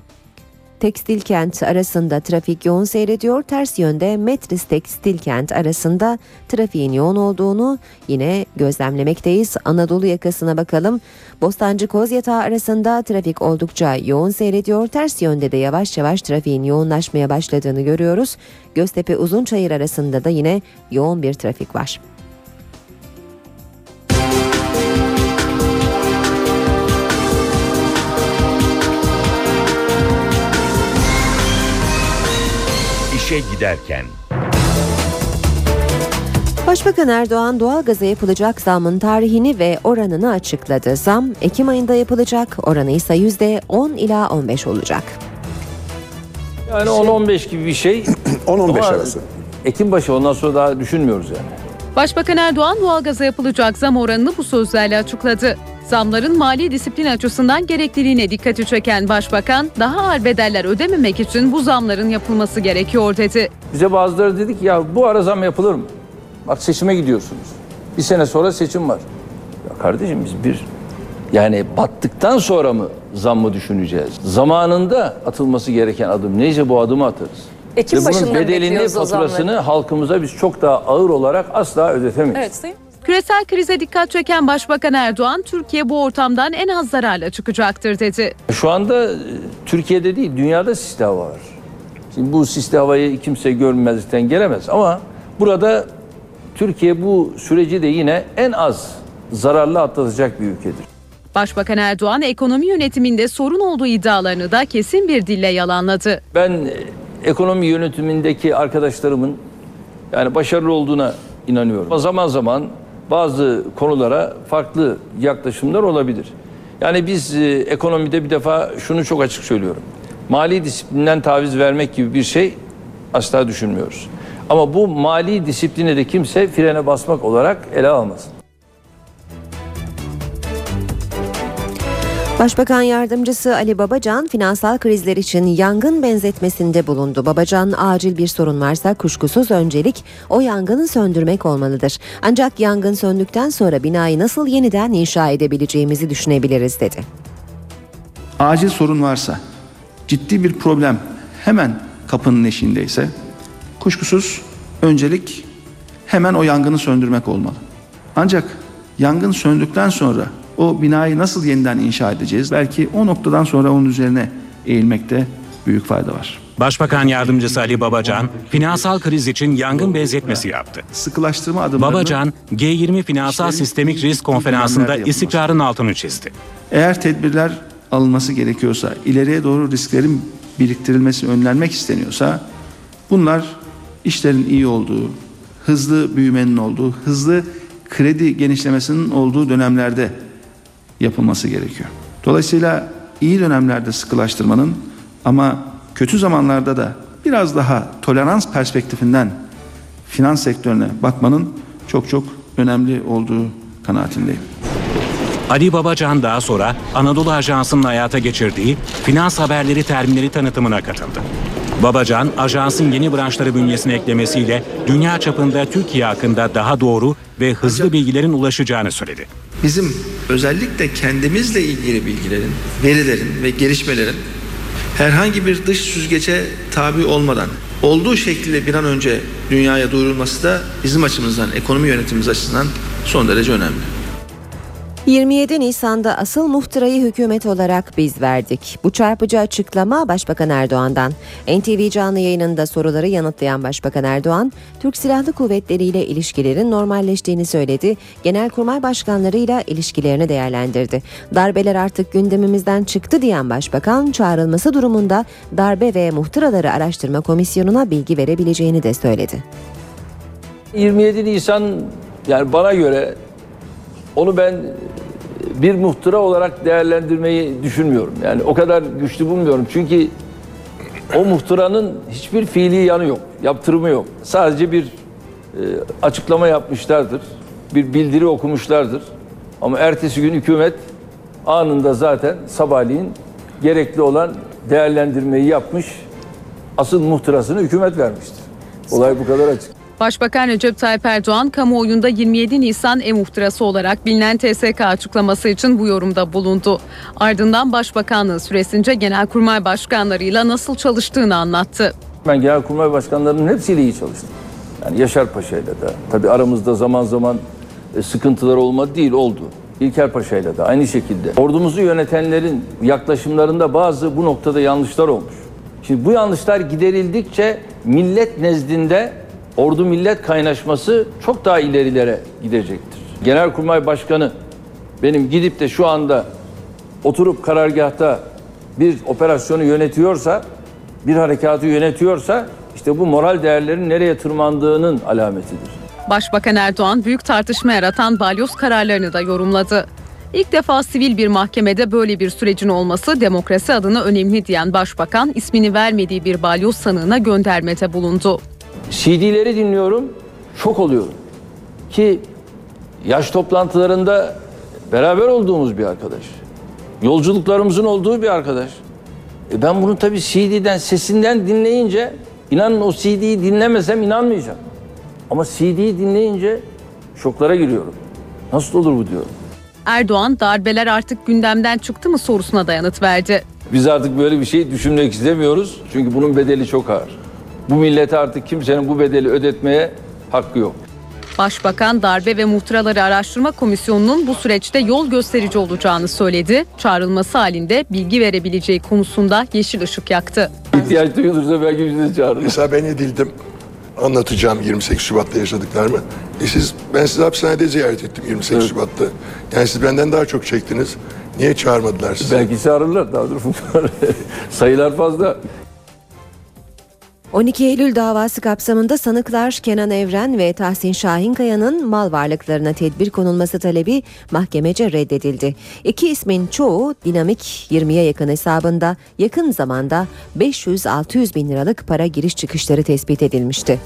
Tekstil Kent arasında trafik yoğun seyrediyor. Ters yönde Metris Tekstil Kent arasında trafiğin yoğun olduğunu yine gözlemlemekteyiz. Anadolu yakasına bakalım. Bostancı Kozyatağı arasında trafik oldukça yoğun seyrediyor. Ters yönde de yavaş yavaş trafiğin yoğunlaşmaya başladığını görüyoruz. Göztepe Uzunçayır arasında da yine yoğun bir trafik var. İşe giderken. Başbakan Erdoğan doğalgaza yapılacak zamın tarihini ve oranını açıkladı. Zam Ekim ayında yapılacak, oranı ise %10 ila 15 olacak. Yani 10-15 gibi bir şey. 10-15 Ama arası. Ekim başı ondan sonra daha düşünmüyoruz yani. Başbakan Erdoğan doğalgaza yapılacak zam oranını bu sözlerle açıkladı. Zamların mali disiplin açısından gerekliliğine dikkati çeken Başbakan, daha ağır bedeller ödememek için bu zamların yapılması gerekiyor dedi. Bize bazıları dedik ya bu ara zam yapılır mı? Bak seçime gidiyorsunuz. Bir sene sonra seçim var. Ya kardeşim biz bir yani battıktan sonra mı zam mı düşüneceğiz? Zamanında atılması gereken adım neyse bu adımı atarız. Ekim Ve bunun bedelini, faturasını halkımıza biz çok daha ağır olarak asla ödetemeyiz. Evet Sayın Küresel krize dikkat çeken Başbakan Erdoğan, Türkiye bu ortamdan en az zararla çıkacaktır dedi. Şu anda e, Türkiye'de değil, dünyada sisli hava var. Şimdi bu sisli havayı kimse görmezlikten gelemez ama burada Türkiye bu süreci de yine en az zararlı atlatacak bir ülkedir. Başbakan Erdoğan ekonomi yönetiminde sorun olduğu iddialarını da kesin bir dille yalanladı. Ben e, ekonomi yönetimindeki arkadaşlarımın yani başarılı olduğuna inanıyorum. Ama zaman zaman bazı konulara farklı yaklaşımlar olabilir. Yani biz e, ekonomide bir defa şunu çok açık söylüyorum. Mali disiplinden taviz vermek gibi bir şey asla düşünmüyoruz. Ama bu mali disipline de kimse frene basmak olarak ele almasın. Başbakan Yardımcısı Ali Babacan finansal krizler için yangın benzetmesinde bulundu. Babacan acil bir sorun varsa kuşkusuz öncelik o yangını söndürmek olmalıdır. Ancak yangın söndükten sonra binayı nasıl yeniden inşa edebileceğimizi düşünebiliriz dedi. acil sorun varsa, ciddi bir problem hemen kapının eşiğindeyse kuşkusuz öncelik hemen o yangını söndürmek olmalı. Ancak yangın söndükten sonra o binayı nasıl yeniden inşa edeceğiz? Belki o noktadan sonra onun üzerine eğilmekte büyük fayda var. Başbakan Yardımcısı Ali Babacan, finansal kriz için yangın benzetmesi yaptı. Sıkılaştırma adımlarını Babacan, G20 Finansal Sistemik Risk Konferansı'nda istikrarın altını çizdi. Eğer tedbirler alınması gerekiyorsa, ileriye doğru risklerin biriktirilmesi önlenmek isteniyorsa bunlar işlerin iyi olduğu, hızlı büyümenin olduğu, hızlı kredi genişlemesinin olduğu dönemlerde yapılması gerekiyor. Dolayısıyla iyi dönemlerde sıkılaştırmanın ama kötü zamanlarda da biraz daha tolerans perspektifinden finans sektörüne bakmanın çok çok önemli olduğu kanaatindeyim. Ali Babacan daha sonra Anadolu Ajansı'nın hayata geçirdiği finans haberleri terminali tanıtımına katıldı. Babacan, ajansın yeni branşları bünyesine eklemesiyle dünya çapında Türkiye hakkında daha doğru ve hızlı bilgilerin ulaşacağını söyledi. Bizim özellikle kendimizle ilgili bilgilerin, verilerin ve gelişmelerin herhangi bir dış süzgece tabi olmadan olduğu şekliyle bir an önce dünyaya duyurulması da bizim açımızdan, ekonomi yönetimimiz açısından son derece önemli. 27 Nisan'da asıl muhtırayı hükümet olarak biz verdik. Bu çarpıcı açıklama Başbakan Erdoğan'dan. NTV canlı yayınında soruları yanıtlayan Başbakan Erdoğan, Türk Silahlı Kuvvetleri ile ilişkilerin normalleştiğini söyledi. Genelkurmay başkanlarıyla ilişkilerini değerlendirdi. Darbeler artık gündemimizden çıktı diyen Başbakan, çağrılması durumunda darbe ve muhtıraları araştırma komisyonuna bilgi verebileceğini de söyledi. 27 Nisan yani bana göre onu ben bir muhtıra olarak değerlendirmeyi düşünmüyorum. Yani o kadar güçlü bulmuyorum. Çünkü o muhtıranın hiçbir fiili yanı yok. Yaptırımı yok. Sadece bir e, açıklama yapmışlardır. Bir bildiri okumuşlardır. Ama ertesi gün hükümet anında zaten sabahleyin gerekli olan değerlendirmeyi yapmış. Asıl muhtırasını hükümet vermiştir. Olay bu kadar açık. Başbakan Recep Tayyip Erdoğan kamuoyunda 27 Nisan e-muhtırası olarak bilinen TSK açıklaması için bu yorumda bulundu. Ardından başbakanlığı süresince genelkurmay başkanlarıyla nasıl çalıştığını anlattı. Ben genelkurmay başkanlarının hepsiyle iyi çalıştım. Yani Yaşar Paşa'yla da. Tabii aramızda zaman zaman e, sıkıntılar olmadı değil oldu. İlker Paşa'yla da aynı şekilde. Ordumuzu yönetenlerin yaklaşımlarında bazı bu noktada yanlışlar olmuş. Şimdi bu yanlışlar giderildikçe millet nezdinde ordu millet kaynaşması çok daha ilerilere gidecektir. Genelkurmay Başkanı benim gidip de şu anda oturup karargahta bir operasyonu yönetiyorsa, bir harekatı yönetiyorsa işte bu moral değerlerin nereye tırmandığının alametidir. Başbakan Erdoğan büyük tartışma yaratan balyoz kararlarını da yorumladı. İlk defa sivil bir mahkemede böyle bir sürecin olması demokrasi adına önemli diyen başbakan ismini vermediği bir balyoz sanığına göndermede bulundu. CD'leri dinliyorum, şok oluyorum. Ki yaş toplantılarında Beraber olduğumuz bir arkadaş. Yolculuklarımızın olduğu bir arkadaş. E ben bunu tabii CD'den, sesinden dinleyince inanın o CD'yi dinlemesem inanmayacağım. Ama CD'yi dinleyince şoklara giriyorum. Nasıl olur bu diyorum. Erdoğan darbeler artık gündemden çıktı mı sorusuna da yanıt verdi. Biz artık böyle bir şey düşünmek istemiyoruz. Çünkü bunun bedeli çok ağır. Bu millete artık kimsenin bu bedeli ödetmeye hakkı yok. Başbakan Darbe ve Muhtıraları Araştırma Komisyonu'nun bu süreçte yol gösterici olacağını söyledi. Çağrılması halinde bilgi verebileceği konusunda yeşil ışık yaktı. İhtiyaç duyulursa belki bizi de çağırırız. Mesela ben edildim. Anlatacağım 28 Şubat'ta yaşadıklarımı. E siz, ben sizi hapishanede ziyaret ettim 28 Şubat'ta. Yani siz benden daha çok çektiniz. Niye çağırmadılar sizi? Belki çağırırlar daha dur. Sayılar fazla. 12 Eylül davası kapsamında sanıklar Kenan Evren ve Tahsin Şahinkaya'nın mal varlıklarına tedbir konulması talebi mahkemece reddedildi. İki ismin çoğu dinamik 20'ye yakın hesabında yakın zamanda 500-600 bin liralık para giriş çıkışları tespit edilmişti.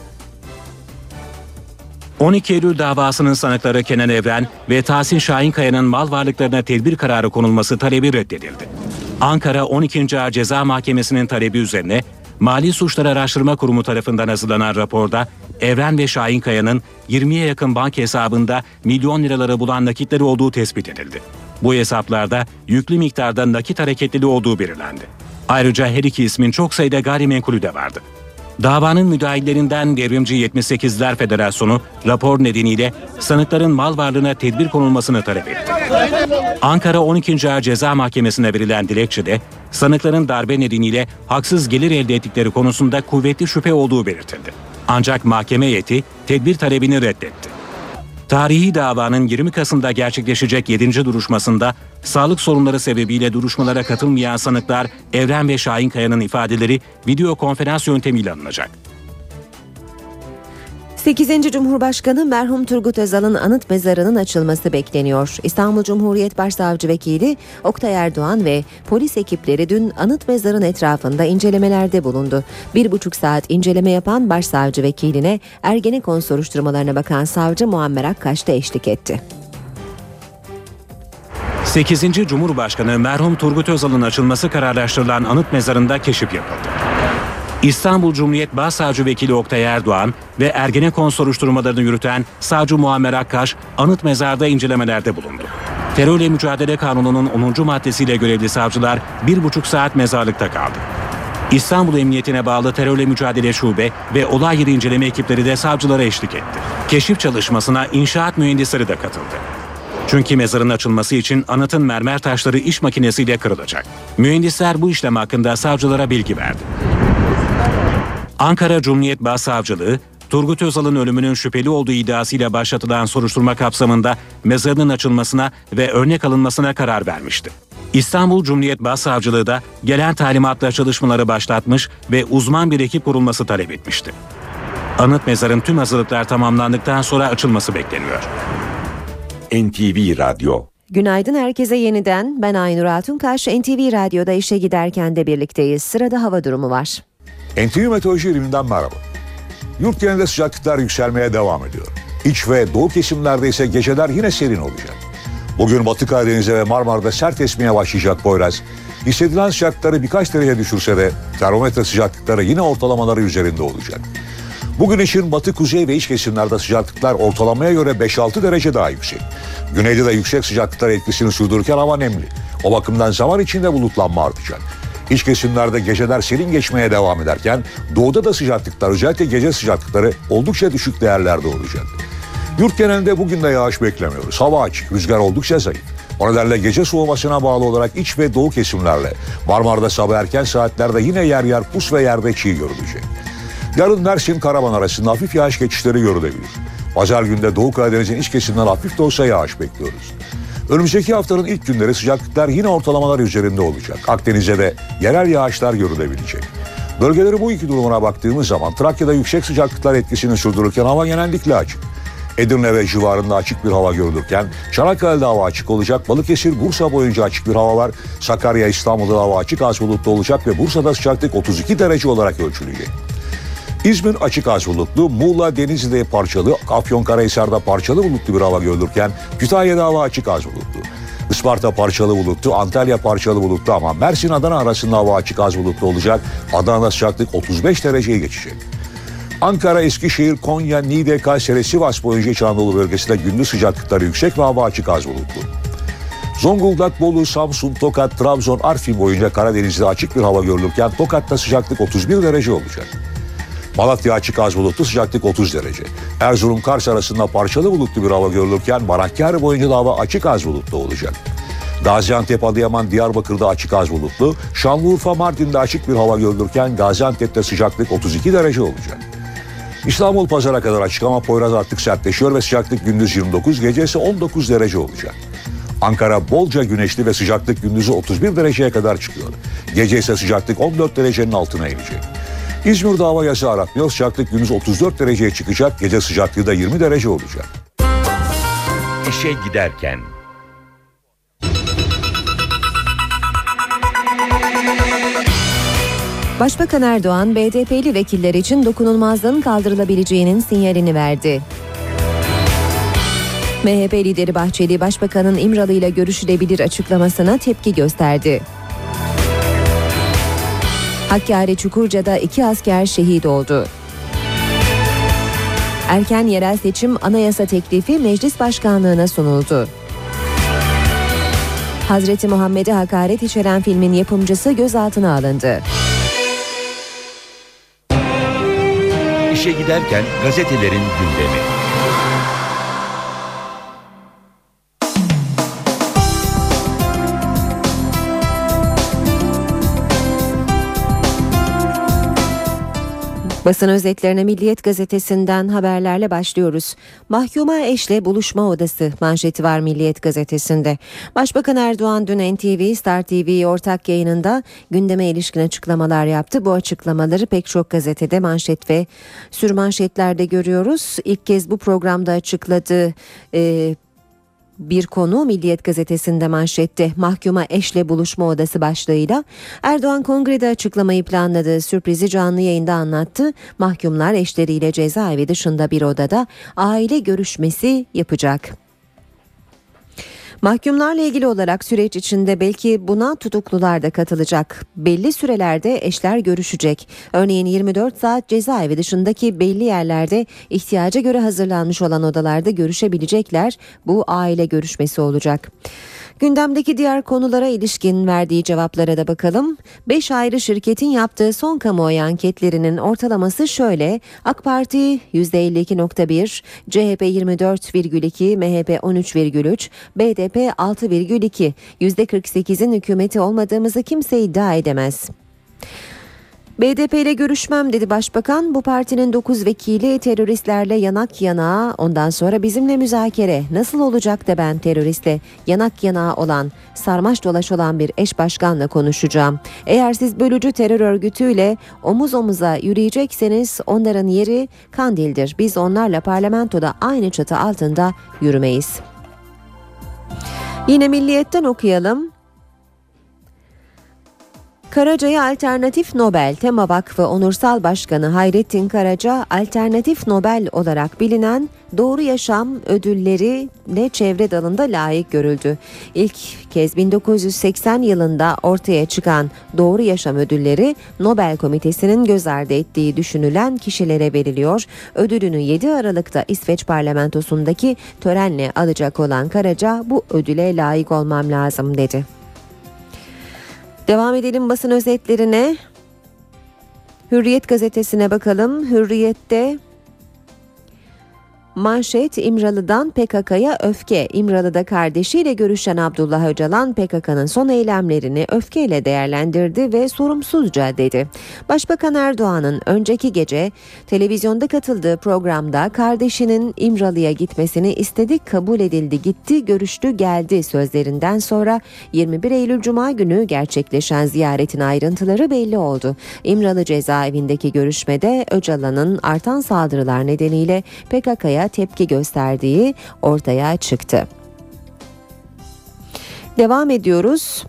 12 Eylül davasının sanıkları Kenan Evren ve Tahsin Şahinkaya'nın mal varlıklarına tedbir kararı konulması talebi reddedildi. Ankara 12. Ağır Ceza Mahkemesi'nin talebi üzerine Mali Suçlar Araştırma Kurumu tarafından hazırlanan raporda Evren ve Şahinkaya'nın 20'ye yakın banka hesabında milyon liraları bulan nakitleri olduğu tespit edildi. Bu hesaplarda yüklü miktarda nakit hareketliliği olduğu belirlendi. Ayrıca her iki ismin çok sayıda gayrimenkulü de vardı. Davanın müdahillerinden Devrimci 78'ler Federasyonu rapor nedeniyle sanıkların mal varlığına tedbir konulmasını talep etti. Ankara 12. Ağır Ceza Mahkemesi'ne verilen dilekçede sanıkların darbe nedeniyle haksız gelir elde ettikleri konusunda kuvvetli şüphe olduğu belirtildi. Ancak mahkeme heyeti tedbir talebini reddetti. Tarihi davanın 20 Kasım'da gerçekleşecek 7. duruşmasında sağlık sorunları sebebiyle duruşmalara katılmayan sanıklar Evren ve Şahinkaya'nın ifadeleri video konferans yöntemiyle alınacak. 8. Cumhurbaşkanı merhum Turgut Özal'ın anıt mezarının açılması bekleniyor. İstanbul Cumhuriyet Başsavcı Vekili Oktay Erdoğan ve polis ekipleri dün anıt mezarın etrafında incelemelerde bulundu. Bir buçuk saat inceleme yapan başsavcı vekiline Ergenekon soruşturmalarına bakan savcı Muammer Akkaş da eşlik etti. 8. Cumhurbaşkanı merhum Turgut Özal'ın açılması kararlaştırılan anıt mezarında keşif yapıldı. İstanbul Cumhuriyet Başsavcı Vekili Oktay Erdoğan ve Ergenekon soruşturmalarını yürüten Savcı Muammer Akkaş anıt mezarda incelemelerde bulundu. Terörle Mücadele Kanunu'nun 10. maddesiyle görevli savcılar bir buçuk saat mezarlıkta kaldı. İstanbul Emniyetine bağlı Terörle Mücadele Şube ve olay yeri inceleme ekipleri de savcılara eşlik etti. Keşif çalışmasına inşaat mühendisleri de katıldı. Çünkü mezarın açılması için anıtın mermer taşları iş makinesiyle kırılacak. Mühendisler bu işlem hakkında savcılara bilgi verdi. Ankara Cumhuriyet Başsavcılığı, Turgut Özal'ın ölümünün şüpheli olduğu iddiasıyla başlatılan soruşturma kapsamında mezarının açılmasına ve örnek alınmasına karar vermişti. İstanbul Cumhuriyet Başsavcılığı da gelen talimatla çalışmaları başlatmış ve uzman bir ekip kurulması talep etmişti. Anıt mezarın tüm hazırlıklar tamamlandıktan sonra açılması bekleniyor. NTV Radyo Günaydın herkese yeniden. Ben Aynur Altunkaş. NTV Radyo'da işe giderken de birlikteyiz. Sırada hava durumu var. NTV Meteoroloji Biriminden merhaba. Yurt genelinde sıcaklıklar yükselmeye devam ediyor. İç ve doğu kesimlerde ise geceler yine serin olacak. Bugün Batı Karadeniz'e ve Marmara'da sert esmeye başlayacak Poyraz. Hissedilen sıcaklıkları birkaç derece düşürse de termometre sıcaklıkları yine ortalamaları üzerinde olacak. Bugün için batı, kuzey ve iç kesimlerde sıcaklıklar ortalamaya göre 5-6 derece daha yüksek. Güneyde de yüksek sıcaklıklar etkisini sürdürürken hava nemli. O bakımdan zaman içinde bulutlanma artacak. İç kesimlerde geceler serin geçmeye devam ederken doğuda da sıcaklıklar özellikle gece sıcaklıkları oldukça düşük değerlerde olacak. Yurt genelinde bugün de yağış beklemiyoruz. Hava açık, rüzgar oldukça zayıf. O nedenle gece soğumasına bağlı olarak iç ve doğu kesimlerle Marmara'da sabah erken saatlerde yine yer yer pus ve yerde çiğ görülecek. Yarın Mersin Karaman arasında hafif yağış geçişleri görülebilir. Pazar günde Doğu Karadeniz'in iç kesimden hafif de olsa yağış bekliyoruz. Önümüzdeki haftanın ilk günleri sıcaklıklar yine ortalamalar üzerinde olacak. Akdeniz'e de yerel yağışlar görülebilecek. Bölgeleri bu iki durumuna baktığımız zaman Trakya'da yüksek sıcaklıklar etkisini sürdürürken hava genellikle açık. Edirne ve civarında açık bir hava görülürken Çanakkale'de hava açık olacak. Balıkesir, Bursa boyunca açık bir hava var. Sakarya, İstanbul'da hava açık az bulutlu olacak ve Bursa'da sıcaklık 32 derece olarak ölçülecek. İzmir açık az bulutlu, Muğla Denizli'de parçalı, Afyonkarahisar'da parçalı bulutlu bir hava görülürken Kütahya'da hava açık az bulutlu. Isparta parçalı bulutlu, Antalya parçalı bulutlu ama Mersin Adana arasında hava açık az bulutlu olacak. Adana'da sıcaklık 35 dereceyi geçecek. Ankara, Eskişehir, Konya, Niğde, Kayseri, Sivas boyunca İç Anadolu bölgesinde gündüz sıcaklıkları yüksek ve hava açık az bulutlu. Zonguldak, Bolu, Samsun, Tokat, Trabzon, Artvin boyunca Karadeniz'de açık bir hava görülürken Tokat'ta sıcaklık 31 derece olacak. Malatya açık az bulutlu sıcaklık 30 derece. Erzurum Kars arasında parçalı bulutlu bir hava görülürken Marakkari boyunca da hava açık az bulutlu olacak. Gaziantep, Adıyaman, Diyarbakır'da açık az bulutlu, Şanlıurfa, Mardin'de açık bir hava görülürken Gaziantep'te sıcaklık 32 derece olacak. İstanbul pazara kadar açık ama Poyraz artık sertleşiyor ve sıcaklık gündüz 29, gece ise 19 derece olacak. Ankara bolca güneşli ve sıcaklık gündüzü 31 dereceye kadar çıkıyor. Gece ise sıcaklık 14 derecenin altına inecek. İzmir'de hava yası aratmıyor. Sıcaklık gündüz 34 dereceye çıkacak. Gece sıcaklığı da 20 derece olacak. İşe giderken Başbakan Erdoğan, BDP'li vekiller için dokunulmazlığın kaldırılabileceğinin sinyalini verdi. MHP lideri Bahçeli, Başbakanın İmralı ile görüşülebilir açıklamasına tepki gösterdi. Hakkari Çukurca'da iki asker şehit oldu. Erken yerel seçim anayasa teklifi meclis başkanlığına sunuldu. Hazreti Muhammed'e hakaret içeren filmin yapımcısı gözaltına alındı. İşe giderken gazetelerin gündemi. Basın özetlerine Milliyet gazetesinden haberlerle başlıyoruz. Mahkuma eşle buluşma odası manşeti var Milliyet gazetesinde. Başbakan Erdoğan dün NTV, Star TV ortak yayınında gündeme ilişkin açıklamalar yaptı. Bu açıklamaları pek çok gazetede manşet ve sürmanşetlerde görüyoruz. İlk kez bu programda açıkladığı e, bir konu Milliyet gazetesinde manşette mahkuma eşle buluşma odası başlığıyla Erdoğan kongrede açıklamayı planladığı sürprizi canlı yayında anlattı. Mahkumlar eşleriyle cezaevi dışında bir odada aile görüşmesi yapacak. Mahkumlarla ilgili olarak süreç içinde belki buna tutuklular da katılacak. Belli sürelerde eşler görüşecek. Örneğin 24 saat cezaevi dışındaki belli yerlerde ihtiyaca göre hazırlanmış olan odalarda görüşebilecekler. Bu aile görüşmesi olacak. Gündemdeki diğer konulara ilişkin verdiği cevaplara da bakalım. 5 ayrı şirketin yaptığı son kamuoyu anketlerinin ortalaması şöyle. AK Parti %52.1, CHP 24,2, MHP 13,3, BDP 6,2. %48'in hükümeti olmadığımızı kimse iddia edemez. BDP ile görüşmem dedi başbakan. Bu partinin 9 vekili teröristlerle yanak yana ondan sonra bizimle müzakere. Nasıl olacak da ben teröristle yanak yana olan sarmaş dolaş olan bir eş başkanla konuşacağım. Eğer siz bölücü terör örgütüyle omuz omuza yürüyecekseniz onların yeri Kandil'dir. Biz onlarla parlamentoda aynı çatı altında yürümeyiz. Yine milliyetten okuyalım. Karaca'ya Alternatif Nobel Tema Vakfı Onursal Başkanı Hayrettin Karaca Alternatif Nobel olarak bilinen Doğru Yaşam ödülleri ne çevre dalında layık görüldü. İlk kez 1980 yılında ortaya çıkan Doğru Yaşam ödülleri Nobel Komitesi'nin göz ardı ettiği düşünülen kişilere veriliyor. Ödülünü 7 Aralık'ta İsveç parlamentosundaki törenle alacak olan Karaca bu ödüle layık olmam lazım dedi. Devam edelim basın özetlerine. Hürriyet gazetesine bakalım. Hürriyet'te Manşet İmralı'dan PKK'ya öfke. İmralı'da kardeşiyle görüşen Abdullah Öcalan PKK'nın son eylemlerini öfkeyle değerlendirdi ve sorumsuzca dedi. Başbakan Erdoğan'ın önceki gece televizyonda katıldığı programda kardeşinin İmralı'ya gitmesini istedik kabul edildi gitti görüştü geldi sözlerinden sonra 21 Eylül Cuma günü gerçekleşen ziyaretin ayrıntıları belli oldu. İmralı cezaevindeki görüşmede Öcalan'ın artan saldırılar nedeniyle PKK'ya tepki gösterdiği ortaya çıktı. Devam ediyoruz.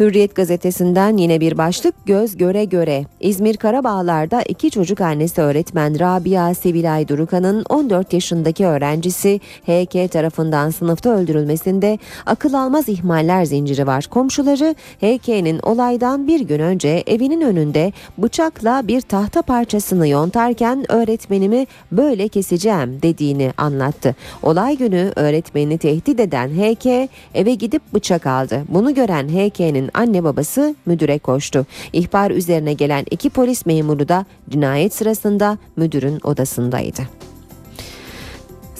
Hürriyet gazetesinden yine bir başlık göz göre göre. İzmir Karabağlar'da iki çocuk annesi öğretmen Rabia Sevilay Durukan'ın 14 yaşındaki öğrencisi HK tarafından sınıfta öldürülmesinde akıl almaz ihmaller zinciri var. Komşuları HK'nin olaydan bir gün önce evinin önünde bıçakla bir tahta parçasını yontarken öğretmenimi böyle keseceğim dediğini anlattı. Olay günü öğretmenini tehdit eden HK eve gidip bıçak aldı. Bunu gören HK'nin anne babası müdüre koştu. İhbar üzerine gelen iki polis memuru da cinayet sırasında müdürün odasındaydı.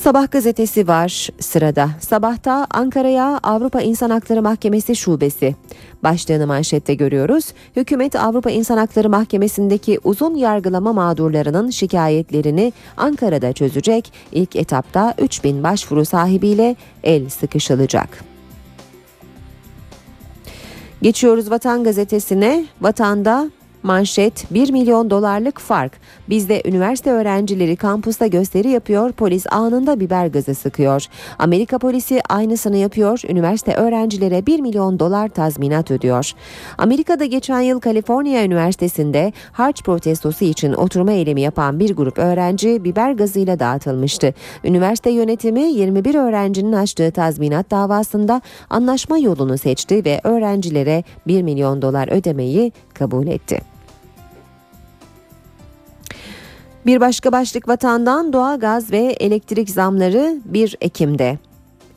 Sabah gazetesi var sırada. Sabahta Ankara'ya Avrupa İnsan Hakları Mahkemesi şubesi. Başlığını manşette görüyoruz. Hükümet Avrupa İnsan Hakları Mahkemesi'ndeki uzun yargılama mağdurlarının şikayetlerini Ankara'da çözecek. İlk etapta 3000 başvuru sahibiyle el sıkışılacak. Geçiyoruz Vatan Gazetesi'ne. Vatanda manşet 1 milyon dolarlık fark. Bizde üniversite öğrencileri kampüste gösteri yapıyor, polis anında biber gazı sıkıyor. Amerika polisi aynısını yapıyor, üniversite öğrencilere 1 milyon dolar tazminat ödüyor. Amerika'da geçen yıl Kaliforniya Üniversitesi'nde harç protestosu için oturma eylemi yapan bir grup öğrenci biber gazıyla dağıtılmıştı. Üniversite yönetimi 21 öğrencinin açtığı tazminat davasında anlaşma yolunu seçti ve öğrencilere 1 milyon dolar ödemeyi kabul etti. Bir başka başlık vatandan doğalgaz ve elektrik zamları 1 Ekim'de.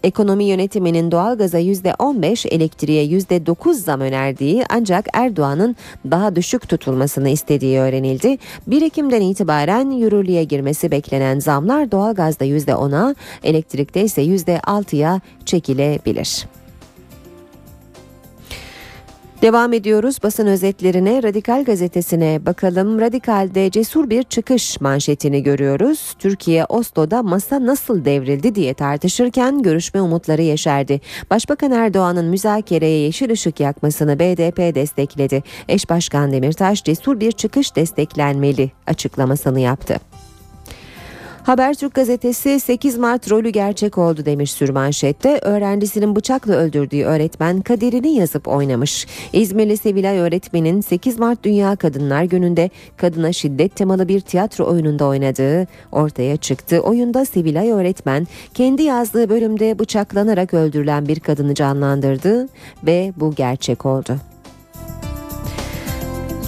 Ekonomi yönetiminin doğalgaza %15, elektriğe %9 zam önerdiği ancak Erdoğan'ın daha düşük tutulmasını istediği öğrenildi. 1 Ekim'den itibaren yürürlüğe girmesi beklenen zamlar doğalgazda %10'a, elektrikte ise %6'ya çekilebilir. Devam ediyoruz basın özetlerine Radikal gazetesine bakalım. Radikal'de cesur bir çıkış manşetini görüyoruz. Türkiye Oslo'da masa nasıl devrildi diye tartışırken görüşme umutları yeşerdi. Başbakan Erdoğan'ın müzakereye yeşil ışık yakmasını BDP destekledi. Eş Başkan Demirtaş cesur bir çıkış desteklenmeli açıklamasını yaptı. Habertürk gazetesi 8 Mart rolü gerçek oldu demiş sürmanşette. Öğrencisinin bıçakla öldürdüğü öğretmen kaderini yazıp oynamış. İzmirli Sevilay öğretmenin 8 Mart Dünya Kadınlar Günü'nde kadına şiddet temalı bir tiyatro oyununda oynadığı ortaya çıktı. Oyunda Sevilay öğretmen kendi yazdığı bölümde bıçaklanarak öldürülen bir kadını canlandırdı ve bu gerçek oldu.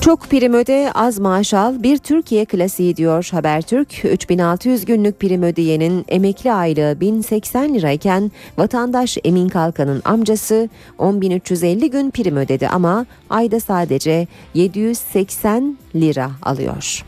Çok prim öde az maaş al bir Türkiye klasiği diyor Habertürk. 3600 günlük prim ödeyenin emekli aylığı 1080 lirayken vatandaş Emin Kalkan'ın amcası 10.350 gün prim ödedi ama ayda sadece 780 lira alıyor.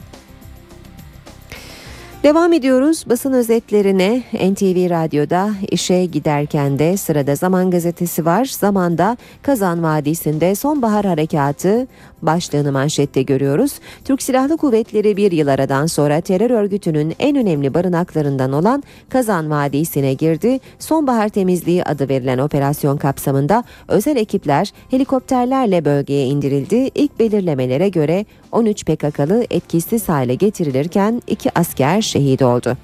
Devam ediyoruz basın özetlerine NTV Radyo'da işe giderken de sırada Zaman Gazetesi var. Zaman'da Kazan Vadisi'nde sonbahar harekatı başlığını manşette görüyoruz. Türk Silahlı Kuvvetleri bir yıl aradan sonra terör örgütünün en önemli barınaklarından olan Kazan Vadisi'ne girdi. Sonbahar temizliği adı verilen operasyon kapsamında özel ekipler helikopterlerle bölgeye indirildi. İlk belirlemelere göre 13 PKK'lı etkisiz hale getirilirken iki asker şehit oldu.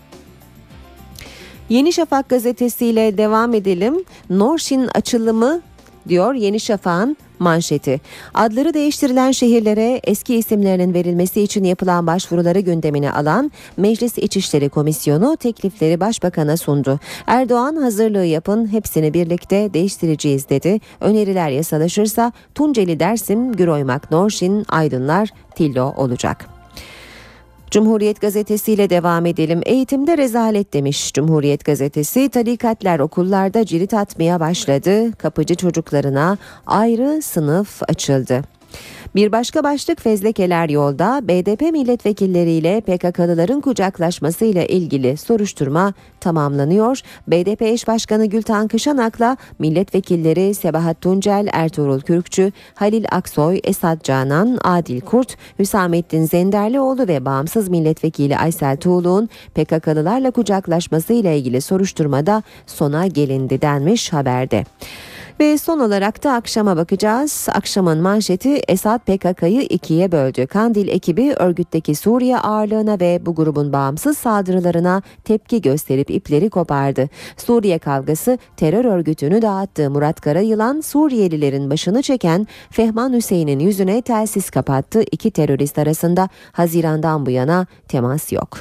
Yeni Şafak gazetesiyle devam edelim. Norşin açılımı diyor Yeni Şafak'ın manşeti. Adları değiştirilen şehirlere eski isimlerinin verilmesi için yapılan başvuruları gündemine alan Meclis İçişleri Komisyonu teklifleri Başbakan'a sundu. Erdoğan hazırlığı yapın hepsini birlikte değiştireceğiz dedi. Öneriler yasalaşırsa Tunceli Dersim, Güroymak Norşin, Aydınlar, Tillo olacak. Cumhuriyet Gazetesi ile devam edelim. Eğitimde rezalet demiş Cumhuriyet Gazetesi. Tarikatlar okullarda cirit atmaya başladı. Kapıcı çocuklarına ayrı sınıf açıldı. Bir başka başlık fezlekeler yolda BDP milletvekilleriyle PKK'lıların kucaklaşmasıyla ilgili soruşturma tamamlanıyor. BDP eş başkanı Gültan Kışanak'la milletvekilleri Sebahat Tuncel, Ertuğrul Kürkçü, Halil Aksoy, Esat Canan, Adil Kurt, Hüsamettin Zenderlioğlu ve bağımsız milletvekili Aysel Tuğlu'nun PKK'lılarla kucaklaşmasıyla ilgili soruşturmada sona gelindi denmiş haberde. Ve son olarak da akşama bakacağız. Akşamın manşeti Esad PKK'yı ikiye böldü. Kandil ekibi örgütteki Suriye ağırlığına ve bu grubun bağımsız saldırılarına tepki gösterip ipleri kopardı. Suriye kavgası terör örgütünü dağıttı. Murat Karayılan Suriyelilerin başını çeken Fehman Hüseyin'in yüzüne telsiz kapattı. İki terörist arasında Haziran'dan bu yana temas yok.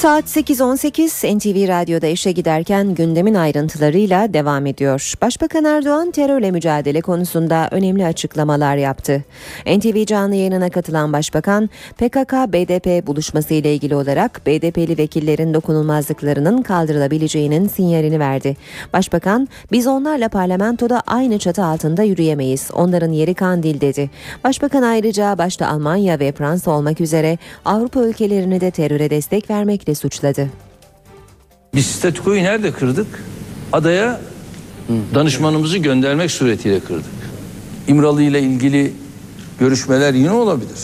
Saat 8.18 NTV Radyo'da işe giderken gündemin ayrıntılarıyla devam ediyor. Başbakan Erdoğan terörle mücadele konusunda önemli açıklamalar yaptı. NTV canlı yayınına katılan başbakan PKK-BDP buluşması ile ilgili olarak BDP'li vekillerin dokunulmazlıklarının kaldırılabileceğinin sinyalini verdi. Başbakan biz onlarla parlamentoda aynı çatı altında yürüyemeyiz. Onların yeri Kandil dedi. Başbakan ayrıca başta Almanya ve Fransa olmak üzere Avrupa ülkelerini de teröre destek vermekle suçladı. Biz statükoyu nerede kırdık? Adaya danışmanımızı göndermek suretiyle kırdık. İmralı ile ilgili görüşmeler yine olabilir.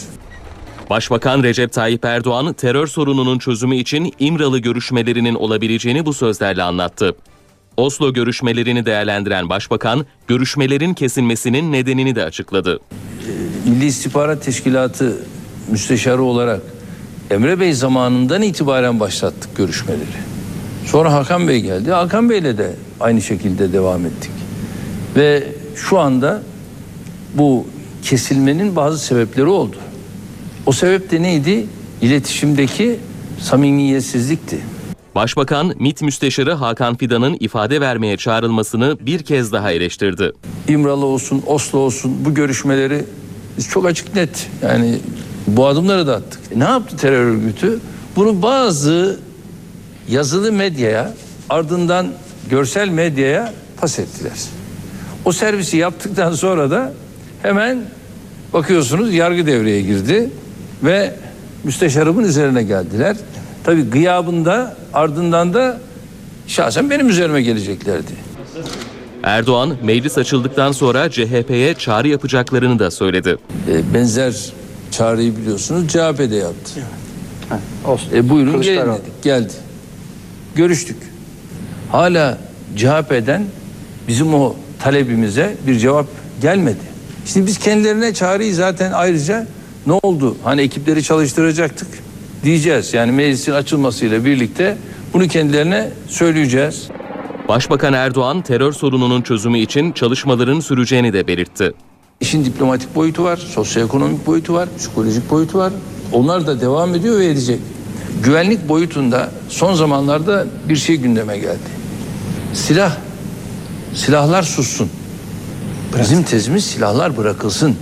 Başbakan Recep Tayyip Erdoğan terör sorununun çözümü için İmralı görüşmelerinin olabileceğini bu sözlerle anlattı. Oslo görüşmelerini değerlendiren başbakan, görüşmelerin kesilmesinin nedenini de açıkladı. Milli İstihbarat Teşkilatı müsteşarı olarak Emre Bey zamanından itibaren başlattık görüşmeleri. Sonra Hakan Bey geldi. Hakan Bey'le de aynı şekilde devam ettik. Ve şu anda bu kesilmenin bazı sebepleri oldu. O sebep de neydi? İletişimdeki samimiyetsizlikti. Başbakan, MİT Müsteşarı Hakan Fidan'ın ifade vermeye çağrılmasını bir kez daha eleştirdi. İmralı olsun, Oslo olsun bu görüşmeleri biz çok açık net yani bu adımları da attık. E ne yaptı terör örgütü? Bunu bazı yazılı medyaya ardından görsel medyaya pas ettiler. O servisi yaptıktan sonra da hemen bakıyorsunuz yargı devreye girdi ve müsteşarımın üzerine geldiler. Tabii gıyabında ardından da şahsen benim üzerime geleceklerdi. Erdoğan, meclis açıldıktan sonra CHP'ye çağrı yapacaklarını da söyledi. E, benzer çağrıyı biliyorsunuz CHP'de yaptı. E, buyurun gelin dedik. Geldi. Görüştük. Hala CHP'den bizim o talebimize bir cevap gelmedi. Şimdi biz kendilerine çağrıyı zaten ayrıca ne oldu? Hani ekipleri çalıştıracaktık diyeceğiz. Yani meclisin açılmasıyla birlikte bunu kendilerine söyleyeceğiz. Başbakan Erdoğan, terör sorununun çözümü için çalışmaların süreceğini de belirtti. İşin diplomatik boyutu var, sosyoekonomik boyutu var, psikolojik boyutu var. Onlar da devam ediyor ve edecek. Güvenlik boyutunda son zamanlarda bir şey gündeme geldi. Silah, silahlar sussun. Bizim tezimiz silahlar bırakılsın.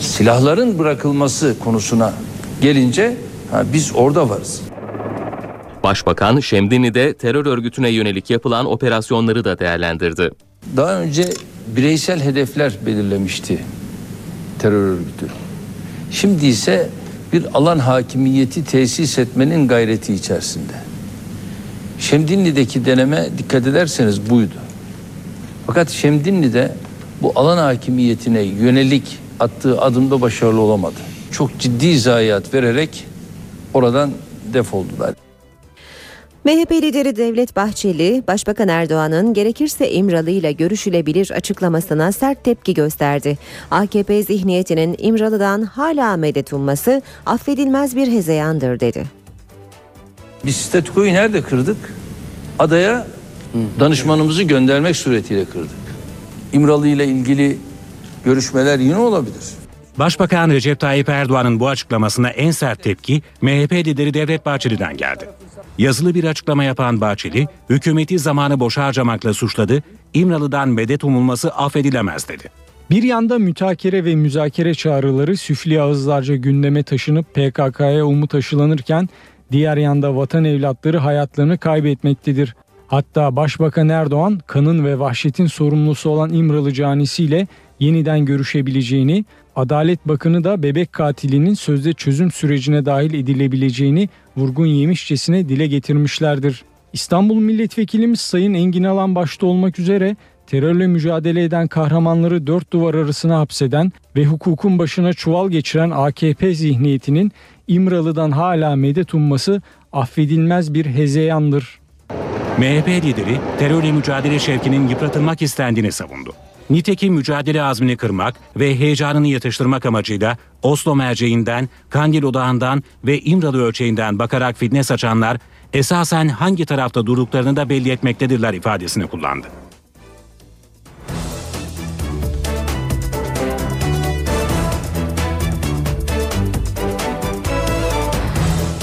Silahların bırakılması konusuna gelince ha, biz orada varız. Başbakan, Şemdinli'de terör örgütüne yönelik yapılan operasyonları da değerlendirdi. Daha önce bireysel hedefler belirlemişti terör örgütü. Şimdi ise bir alan hakimiyeti tesis etmenin gayreti içerisinde. Şemdinli'deki deneme dikkat ederseniz buydu. Fakat Şemdinli'de bu alan hakimiyetine yönelik attığı adımda başarılı olamadı. Çok ciddi zayiat vererek oradan defoldular. MHP lideri Devlet Bahçeli, Başbakan Erdoğan'ın gerekirse İmralı ile görüşülebilir açıklamasına sert tepki gösterdi. AKP zihniyetinin İmralı'dan hala medet umması affedilmez bir hezeyandır dedi. Biz statükoyu nerede kırdık? Adaya danışmanımızı göndermek suretiyle kırdık. İmralı ile ilgili görüşmeler yine olabilir. Başbakan Recep Tayyip Erdoğan'ın bu açıklamasına en sert tepki MHP lideri Devlet Bahçeli'den geldi. Yazılı bir açıklama yapan Bahçeli, hükümeti zamanı boşa harcamakla suçladı, İmralı'dan medet umulması affedilemez dedi. Bir yanda mütakere ve müzakere çağrıları süfli ağızlarca gündeme taşınıp PKK'ya umut aşılanırken diğer yanda vatan evlatları hayatlarını kaybetmektedir. Hatta Başbakan Erdoğan kanın ve vahşetin sorumlusu olan İmralı canisiyle yeniden görüşebileceğini, Adalet Bakanı da bebek katilinin sözde çözüm sürecine dahil edilebileceğini vurgun yemişçesine dile getirmişlerdir. İstanbul Milletvekilimiz Sayın Engin Alan başta olmak üzere terörle mücadele eden kahramanları dört duvar arasına hapseden ve hukukun başına çuval geçiren AKP zihniyetinin İmralı'dan hala medet umması affedilmez bir hezeyandır. MHP lideri terörle mücadele şevkinin yıpratılmak istendiğini savundu. Nitekim mücadele azmini kırmak ve heyecanını yatıştırmak amacıyla Oslo merceğinden, Kandil odağından ve İmralı ölçeğinden bakarak fitne saçanlar esasen hangi tarafta durduklarını da belli etmektedirler ifadesini kullandı.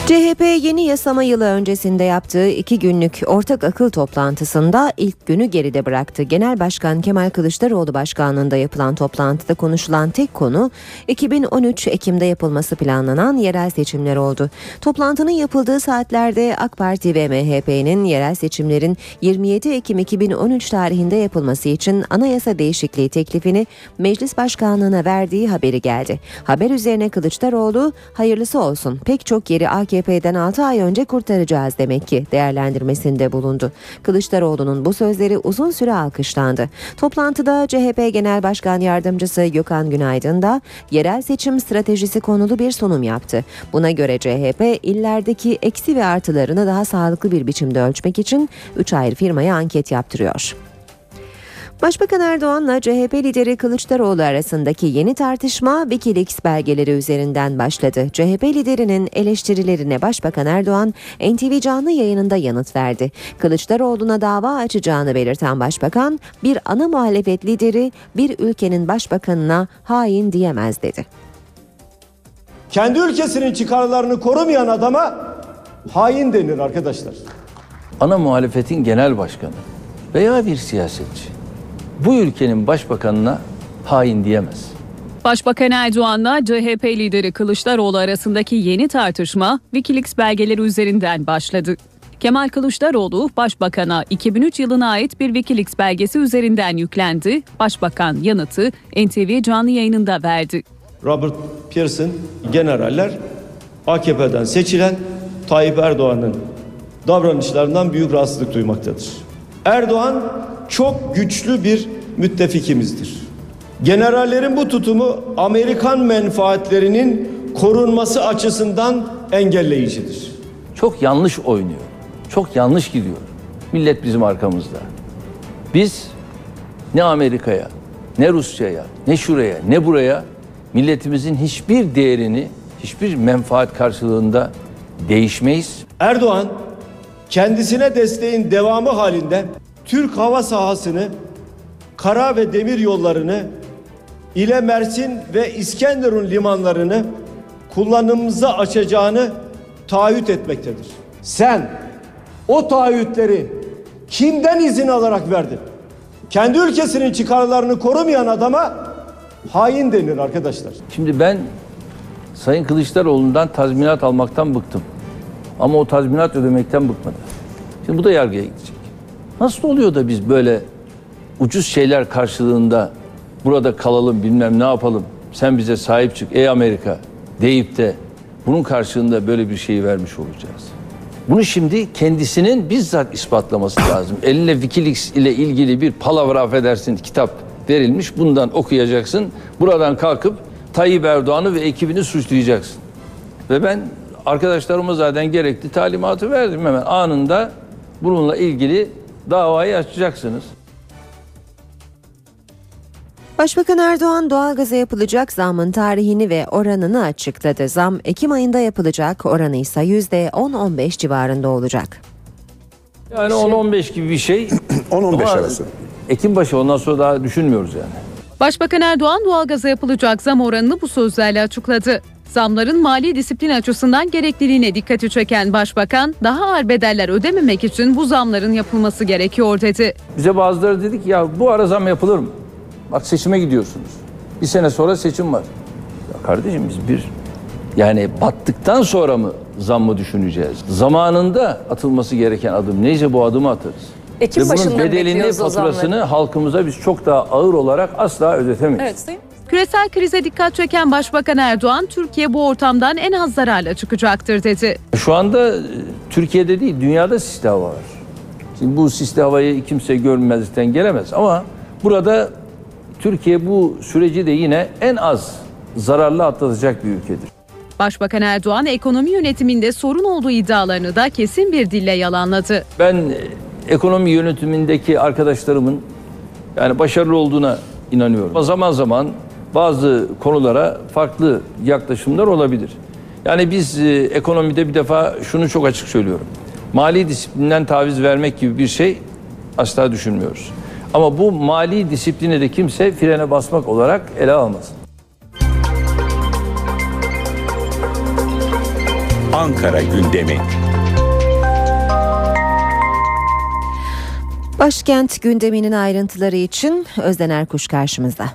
CHP yeni yasama yılı öncesinde yaptığı iki günlük ortak akıl toplantısında ilk günü geride bıraktı. Genel Başkan Kemal Kılıçdaroğlu başkanlığında yapılan toplantıda konuşulan tek konu 2013 Ekim'de yapılması planlanan yerel seçimler oldu. Toplantının yapıldığı saatlerde AK Parti ve MHP'nin yerel seçimlerin 27 Ekim 2013 tarihinde yapılması için anayasa değişikliği teklifini meclis başkanlığına verdiği haberi geldi. Haber üzerine Kılıçdaroğlu hayırlısı olsun pek çok yeri AKP'den 6 ay önce kurtaracağız demek ki değerlendirmesinde bulundu. Kılıçdaroğlu'nun bu sözleri uzun süre alkışlandı. Toplantıda CHP Genel Başkan Yardımcısı Gökhan Günaydın da yerel seçim stratejisi konulu bir sunum yaptı. Buna göre CHP illerdeki eksi ve artılarını daha sağlıklı bir biçimde ölçmek için 3 ayrı firmaya anket yaptırıyor. Başbakan Erdoğan'la CHP lideri Kılıçdaroğlu arasındaki yeni tartışma Wikileaks belgeleri üzerinden başladı. CHP liderinin eleştirilerine Başbakan Erdoğan NTV canlı yayınında yanıt verdi. Kılıçdaroğlu'na dava açacağını belirten Başbakan, bir ana muhalefet lideri bir ülkenin başbakanına hain diyemez dedi. Kendi ülkesinin çıkarlarını korumayan adama hain denir arkadaşlar. Ana muhalefetin genel başkanı veya bir siyasetçi bu ülkenin başbakanına hain diyemez. Başbakan Erdoğan'la CHP lideri Kılıçdaroğlu arasındaki yeni tartışma Wikileaks belgeleri üzerinden başladı. Kemal Kılıçdaroğlu Başbakan'a 2003 yılına ait bir Wikileaks belgesi üzerinden yüklendi. Başbakan yanıtı NTV canlı yayınında verdi. Robert Pearson generaller AKP'den seçilen Tayyip Erdoğan'ın davranışlarından büyük rahatsızlık duymaktadır. Erdoğan çok güçlü bir müttefikimizdir. Generallerin bu tutumu Amerikan menfaatlerinin korunması açısından engelleyicidir. Çok yanlış oynuyor. Çok yanlış gidiyor. Millet bizim arkamızda. Biz ne Amerika'ya, ne Rusya'ya, ne şuraya, ne buraya milletimizin hiçbir değerini, hiçbir menfaat karşılığında değişmeyiz. Erdoğan kendisine desteğin devamı halinde Türk hava sahasını, kara ve demir yollarını, ile Mersin ve İskenderun limanlarını kullanımımıza açacağını taahhüt etmektedir. Sen o taahhütleri kimden izin alarak verdin? Kendi ülkesinin çıkarlarını korumayan adama hain denir arkadaşlar. Şimdi ben Sayın Kılıçdaroğlu'ndan tazminat almaktan bıktım. Ama o tazminat ödemekten bıkmadı. Şimdi bu da yargıya gidecek. Nasıl oluyor da biz böyle ucuz şeyler karşılığında burada kalalım bilmem ne yapalım sen bize sahip çık ey Amerika deyip de bunun karşılığında böyle bir şeyi vermiş olacağız. Bunu şimdi kendisinin bizzat ispatlaması lazım. Eline Wikileaks ile ilgili bir palavra affedersin kitap verilmiş. Bundan okuyacaksın. Buradan kalkıp Tayyip Erdoğan'ı ve ekibini suçlayacaksın. Ve ben arkadaşlarıma zaten gerekli talimatı verdim hemen anında bununla ilgili davayı açacaksınız. Başbakan Erdoğan doğalgaza yapılacak zamın tarihini ve oranını açıkladı. Zam Ekim ayında yapılacak, oranı ise %10-15 civarında olacak. Yani 10-15 gibi bir şey. 10-15 Ama arası. Ekim başı ondan sonra daha düşünmüyoruz yani. Başbakan Erdoğan doğalgaza yapılacak zam oranını bu sözlerle açıkladı. Zamların mali disiplin açısından gerekliliğine dikkati çeken başbakan, daha ağır bedeller ödememek için bu zamların yapılması gerekiyor dedi. Bize bazıları dedik ya bu ara zam yapılır mı? Bak seçime gidiyorsunuz. Bir sene sonra seçim var. Ya kardeşim biz bir yani battıktan sonra mı zam mı düşüneceğiz? Zamanında atılması gereken adım neyse bu adımı atarız. Ekim Ve bunun bedelini, faturasını halkımıza biz çok daha ağır olarak asla ödetemeyiz. Evet Sayın. Küresel krize dikkat çeken Başbakan Erdoğan, Türkiye bu ortamdan en az zararla çıkacaktır dedi. Şu anda e, Türkiye'de değil dünyada sisli hava var. Şimdi bu sisli havayı kimse görmezlikten gelemez ama burada Türkiye bu süreci de yine en az zararlı atlatacak bir ülkedir. Başbakan Erdoğan ekonomi yönetiminde sorun olduğu iddialarını da kesin bir dille yalanladı. Ben e, ekonomi yönetimindeki arkadaşlarımın yani başarılı olduğuna inanıyorum. Zaman zaman bazı konulara farklı yaklaşımlar olabilir. Yani biz e, ekonomide bir defa şunu çok açık söylüyorum. Mali disiplinden taviz vermek gibi bir şey asla düşünmüyoruz. Ama bu mali disipline de kimse frene basmak olarak ele almasın. Ankara gündemi. Başkent gündeminin ayrıntıları için Özden Erkuş karşımızda.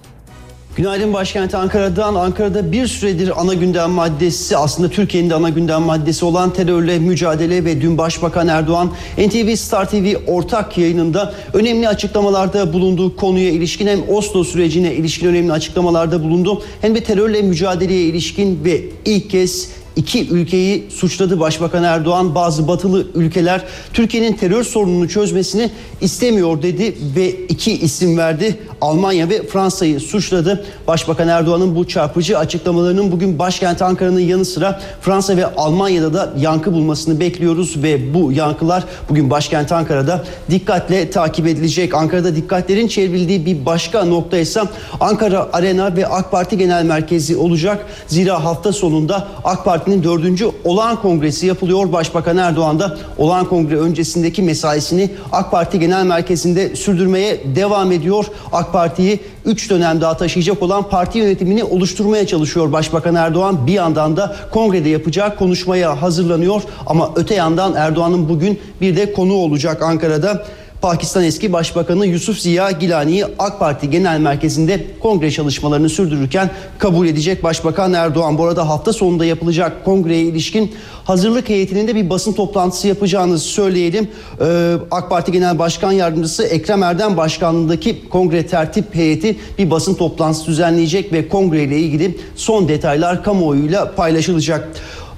Günaydın başkent Ankara'dan. Ankara'da bir süredir ana gündem maddesi aslında Türkiye'nin de ana gündem maddesi olan terörle mücadele ve dün Başbakan Erdoğan NTV Star TV ortak yayınında önemli açıklamalarda bulunduğu konuya ilişkin hem Oslo sürecine ilişkin önemli açıklamalarda bulundu hem de terörle mücadeleye ilişkin ve ilk kez iki ülkeyi suçladı Başbakan Erdoğan. Bazı batılı ülkeler Türkiye'nin terör sorununu çözmesini istemiyor dedi ve iki isim verdi. Almanya ve Fransa'yı suçladı. Başbakan Erdoğan'ın bu çarpıcı açıklamalarının bugün başkent Ankara'nın yanı sıra Fransa ve Almanya'da da yankı bulmasını bekliyoruz ve bu yankılar bugün başkent Ankara'da dikkatle takip edilecek. Ankara'da dikkatlerin çevrildiği bir başka nokta ise Ankara Arena ve AK Parti Genel Merkezi olacak. Zira hafta sonunda AK Parti'nin dördüncü olağan kongresi yapılıyor. Başbakan Erdoğan da olağan kongre öncesindeki mesaisini AK Parti Genel Merkezi'nde sürdürmeye devam ediyor. AK Parti'yi 3 dönem daha taşıyacak olan parti yönetimini oluşturmaya çalışıyor Başbakan Erdoğan. Bir yandan da kongrede yapacağı konuşmaya hazırlanıyor. Ama öte yandan Erdoğan'ın bugün bir de konu olacak Ankara'da. Pakistan eski Başbakanı Yusuf Ziya Gilani'yi AK Parti Genel Merkezi'nde kongre çalışmalarını sürdürürken kabul edecek Başbakan Erdoğan. Bu arada hafta sonunda yapılacak kongreye ilişkin hazırlık heyetinin de bir basın toplantısı yapacağını söyleyelim. Ee, AK Parti Genel Başkan Yardımcısı Ekrem Erdem Başkanlığındaki kongre tertip heyeti bir basın toplantısı düzenleyecek ve kongreyle ilgili son detaylar kamuoyuyla paylaşılacak.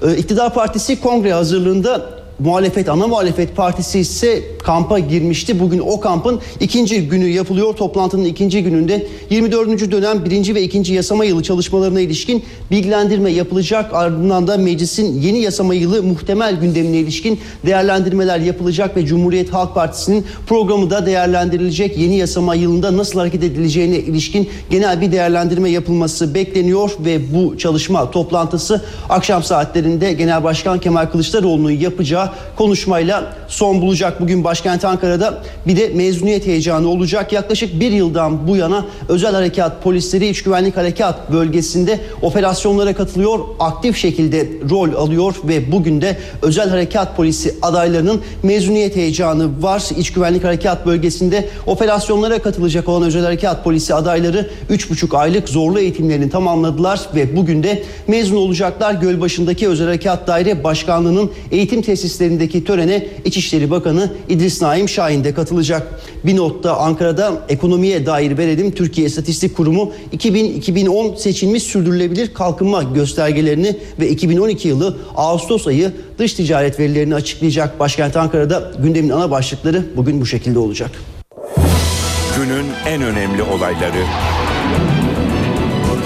Ee, İktidar Partisi kongre hazırlığında muhalefet ana muhalefet partisi ise kampa girmişti. Bugün o kampın ikinci günü yapılıyor. Toplantının ikinci gününde 24. dönem birinci ve ikinci yasama yılı çalışmalarına ilişkin bilgilendirme yapılacak. Ardından da meclisin yeni yasama yılı muhtemel gündemine ilişkin değerlendirmeler yapılacak ve Cumhuriyet Halk Partisi'nin programı da değerlendirilecek. Yeni yasama yılında nasıl hareket edileceğine ilişkin genel bir değerlendirme yapılması bekleniyor ve bu çalışma toplantısı akşam saatlerinde Genel Başkan Kemal Kılıçdaroğlu'nun yapacağı konuşmayla son bulacak. Bugün başkent Ankara'da bir de mezuniyet heyecanı olacak. Yaklaşık bir yıldan bu yana özel harekat polisleri iç güvenlik harekat bölgesinde operasyonlara katılıyor. Aktif şekilde rol alıyor ve bugün de özel harekat polisi adaylarının mezuniyet heyecanı var. İç güvenlik harekat bölgesinde operasyonlara katılacak olan özel harekat polisi adayları 3,5 aylık zorlu eğitimlerini tamamladılar ve bugün de mezun olacaklar. Gölbaşı'ndaki özel harekat daire başkanlığının eğitim tesislerindeki törene İçişleri Bakanı İdris Naim Şahin de katılacak. Bir notta Ankara'da ekonomiye dair verelim. Türkiye İstatistik Kurumu 2000-2010 seçilmiş sürdürülebilir kalkınma göstergelerini ve 2012 yılı Ağustos ayı dış ticaret verilerini açıklayacak. Başkent Ankara'da gündemin ana başlıkları bugün bu şekilde olacak. Günün en önemli olayları.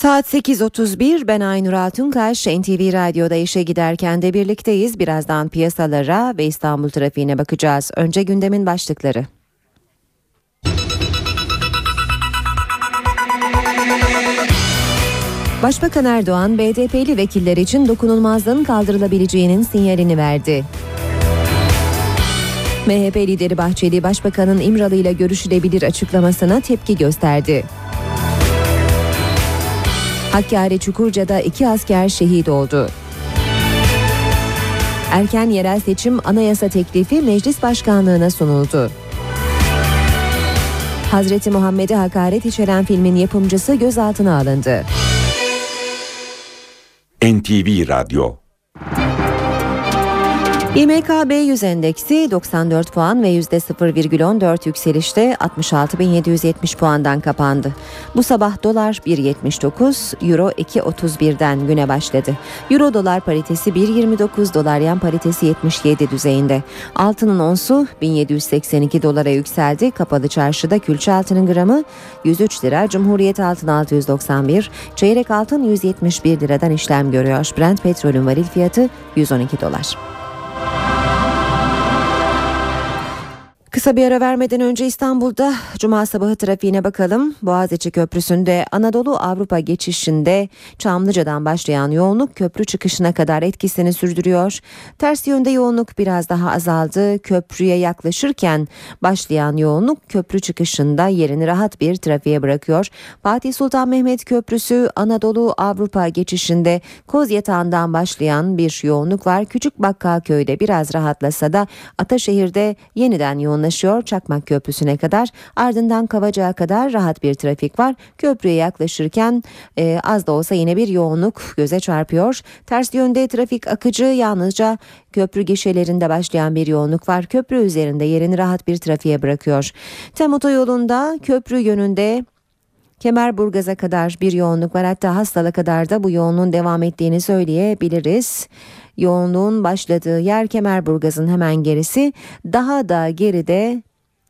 Saat 8.31 ben Aynur Altunkaş NTV Radyo'da işe giderken de birlikteyiz. Birazdan piyasalara ve İstanbul trafiğine bakacağız. Önce gündemin başlıkları. Başbakan Erdoğan, BDP'li vekiller için dokunulmazlığın kaldırılabileceğinin sinyalini verdi. MHP lideri Bahçeli, Başbakanın İmralı ile görüşülebilir açıklamasına tepki gösterdi. Hakkari Çukurca'da iki asker şehit oldu. Erken yerel seçim anayasa teklifi meclis başkanlığına sunuldu. Hazreti Muhammed'e hakaret içeren filmin yapımcısı gözaltına alındı. NTV Radyo. İMKB 100 endeksi 94 puan ve %0,14 yükselişte 66.770 puandan kapandı. Bu sabah dolar 1.79, euro 2.31'den güne başladı. Euro dolar paritesi 1.29, dolar yan paritesi 77 düzeyinde. Altının onsu 1782 dolara yükseldi. Kapalı çarşıda külçe altının gramı 103 lira, Cumhuriyet altın 691, çeyrek altın 171 liradan işlem görüyor. Brent petrolün varil fiyatı 112 dolar. Bye. Kısa bir ara vermeden önce İstanbul'da Cuma sabahı trafiğine bakalım. Boğaziçi Köprüsü'nde Anadolu Avrupa geçişinde Çamlıca'dan başlayan yoğunluk köprü çıkışına kadar etkisini sürdürüyor. Ters yönde yoğunluk biraz daha azaldı. Köprüye yaklaşırken başlayan yoğunluk köprü çıkışında yerini rahat bir trafiğe bırakıyor. Fatih Sultan Mehmet Köprüsü Anadolu Avrupa geçişinde Koz Yatağı'ndan başlayan bir yoğunluk var. Küçük Bakkalköy'de biraz rahatlasa da Ataşehir'de yeniden yoğunlaşıyor Çakmak Köprüsü'ne kadar ardından Kavacık'a kadar rahat bir trafik var. Köprüye yaklaşırken e, az da olsa yine bir yoğunluk göze çarpıyor. Ters yönde trafik akıcı yalnızca köprü gişelerinde başlayan bir yoğunluk var. Köprü üzerinde yerini rahat bir trafiğe bırakıyor. Tem otoyolunda köprü yönünde Kemerburgaz'a kadar bir yoğunluk var. Hatta Hastal'a kadar da bu yoğunluğun devam ettiğini söyleyebiliriz. Yoğunluğun başladığı yer Kemerburgaz'ın hemen gerisi. Daha da geride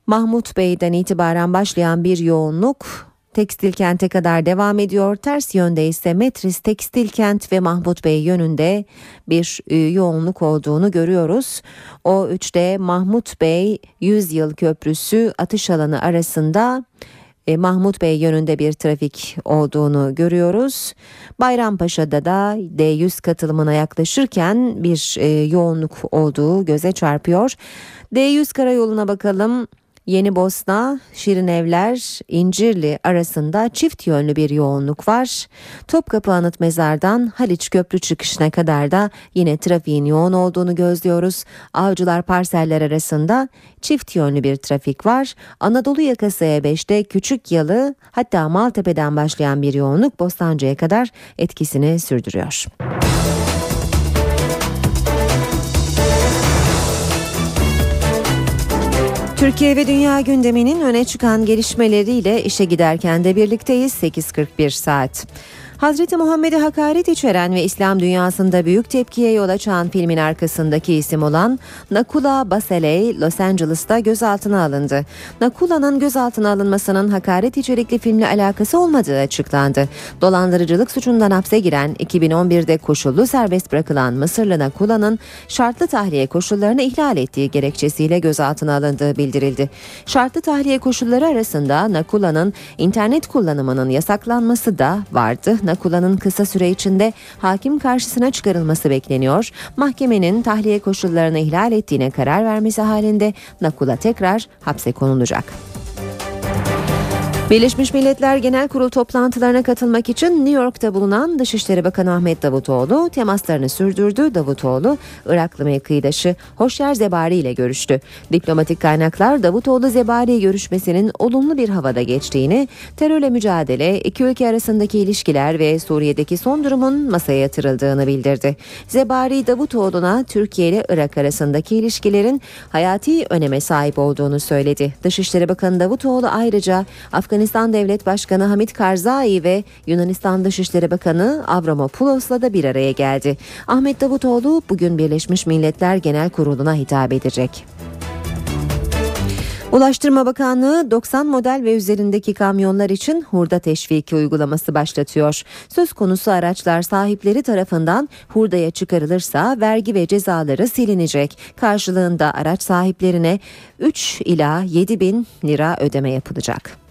Mahmut Bey'den itibaren başlayan bir yoğunluk Tekstil kente kadar devam ediyor. Ters yönde ise Metris Tekstil Kent ve Mahmut Bey yönünde bir e, yoğunluk olduğunu görüyoruz. O üçte Mahmut Bey 100 yıl köprüsü atış alanı arasında e, Mahmut Bey yönünde bir trafik olduğunu görüyoruz. Bayrampaşa'da da D100 katılımına yaklaşırken bir e, yoğunluk olduğu göze çarpıyor. D100 karayoluna bakalım. Yeni Bosna, Şirinevler, İncirli arasında çift yönlü bir yoğunluk var. Topkapı Anıt Mezar'dan Haliç Köprü çıkışına kadar da yine trafiğin yoğun olduğunu gözlüyoruz. Avcılar parseller arasında çift yönlü bir trafik var. Anadolu yakası E5'te Küçük Yalı hatta Maltepe'den başlayan bir yoğunluk Bostancı'ya kadar etkisini sürdürüyor. Türkiye ve dünya gündeminin öne çıkan gelişmeleriyle işe giderken de birlikteyiz 8.41 saat. Hazreti Muhammed'e hakaret içeren ve İslam dünyasında büyük tepkiye yol açan filmin arkasındaki isim olan Nakula Baseley Los Angeles'ta gözaltına alındı. Nakula'nın gözaltına alınmasının hakaret içerikli filmle alakası olmadığı açıklandı. Dolandırıcılık suçundan hapse giren 2011'de koşullu serbest bırakılan Mısırlı Nakula'nın şartlı tahliye koşullarını ihlal ettiği gerekçesiyle gözaltına alındığı bildirildi. Şartlı tahliye koşulları arasında Nakula'nın internet kullanımının yasaklanması da vardı. Nakula'nın kısa süre içinde hakim karşısına çıkarılması bekleniyor. Mahkemenin tahliye koşullarını ihlal ettiğine karar vermesi halinde Nakula tekrar hapse konulacak. Birleşmiş Milletler Genel Kurul toplantılarına katılmak için New York'ta bulunan Dışişleri Bakanı Ahmet Davutoğlu temaslarını sürdürdü. Davutoğlu, Iraklı mevkidaşı Hoşyer Zebari ile görüştü. Diplomatik kaynaklar Davutoğlu Zebari görüşmesinin olumlu bir havada geçtiğini, terörle mücadele, iki ülke arasındaki ilişkiler ve Suriye'deki son durumun masaya yatırıldığını bildirdi. Zebari Davutoğlu'na Türkiye ile Irak arasındaki ilişkilerin hayati öneme sahip olduğunu söyledi. Dışişleri Bakanı Davutoğlu ayrıca Afganistan Afganistan Devlet Başkanı Hamit Karzai ve Yunanistan Dışişleri Bakanı Avramopoulos'la da bir araya geldi. Ahmet Davutoğlu bugün Birleşmiş Milletler Genel Kurulu'na hitap edecek. Ulaştırma Bakanlığı 90 model ve üzerindeki kamyonlar için hurda teşviki uygulaması başlatıyor. Söz konusu araçlar sahipleri tarafından hurdaya çıkarılırsa vergi ve cezaları silinecek. Karşılığında araç sahiplerine 3 ila 7 bin lira ödeme yapılacak.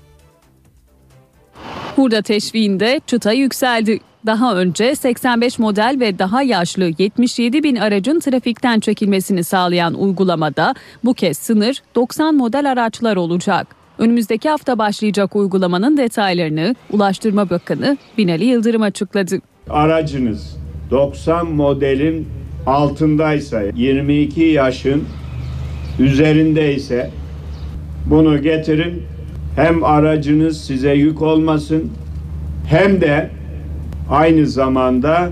Hurda teşviğinde çıta yükseldi. Daha önce 85 model ve daha yaşlı 77 bin aracın trafikten çekilmesini sağlayan uygulamada bu kez sınır 90 model araçlar olacak. Önümüzdeki hafta başlayacak uygulamanın detaylarını Ulaştırma Bakanı Binali Yıldırım açıkladı. Aracınız 90 modelin altındaysa 22 yaşın üzerindeyse bunu getirin hem aracınız size yük olmasın hem de aynı zamanda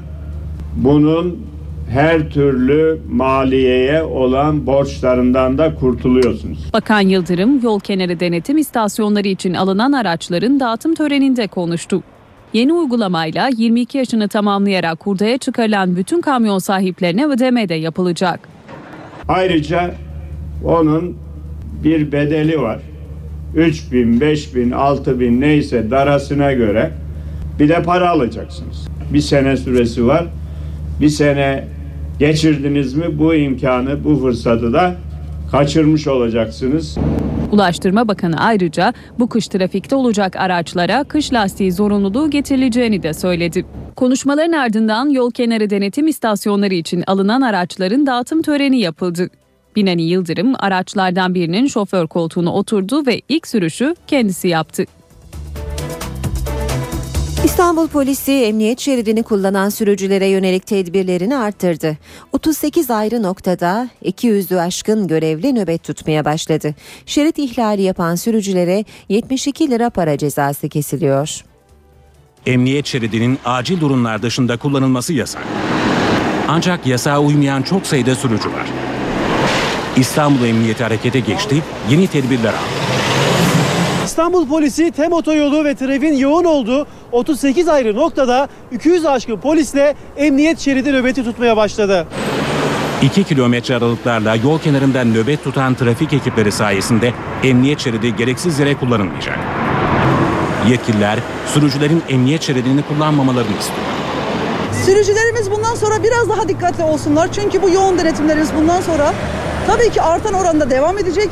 bunun her türlü maliyeye olan borçlarından da kurtuluyorsunuz. Bakan Yıldırım yol kenarı denetim istasyonları için alınan araçların dağıtım töreninde konuştu. Yeni uygulamayla 22 yaşını tamamlayarak hurdaya çıkarılan bütün kamyon sahiplerine ödeme de yapılacak. Ayrıca onun bir bedeli var. 3 bin, 5 bin, 6 bin neyse darasına göre bir de para alacaksınız. Bir sene süresi var. Bir sene geçirdiniz mi bu imkanı, bu fırsatı da kaçırmış olacaksınız. Ulaştırma Bakanı ayrıca bu kış trafikte olacak araçlara kış lastiği zorunluluğu getirileceğini de söyledi. Konuşmaların ardından yol kenarı denetim istasyonları için alınan araçların dağıtım töreni yapıldı. Binali Yıldırım araçlardan birinin şoför koltuğuna oturdu ve ilk sürüşü kendisi yaptı. İstanbul polisi emniyet şeridini kullanan sürücülere yönelik tedbirlerini arttırdı. 38 ayrı noktada 200'ü aşkın görevli nöbet tutmaya başladı. Şerit ihlali yapan sürücülere 72 lira para cezası kesiliyor. Emniyet şeridinin acil durumlar dışında kullanılması yasak. Ancak yasağa uymayan çok sayıda sürücü var. İstanbul Emniyeti harekete geçti, yeni tedbirler aldı. İstanbul polisi tem otoyolu ve trafiğin yoğun olduğu 38 ayrı noktada 200 aşkın polisle emniyet şeridi nöbeti tutmaya başladı. 2 kilometre aralıklarla yol kenarında nöbet tutan trafik ekipleri sayesinde emniyet şeridi gereksiz yere kullanılmayacak. Yetkililer sürücülerin emniyet şeridini kullanmamalarını istiyor. Sürücülerimiz bundan sonra biraz daha dikkatli olsunlar. Çünkü bu yoğun denetimlerimiz bundan sonra tabii ki artan oranda devam edecek.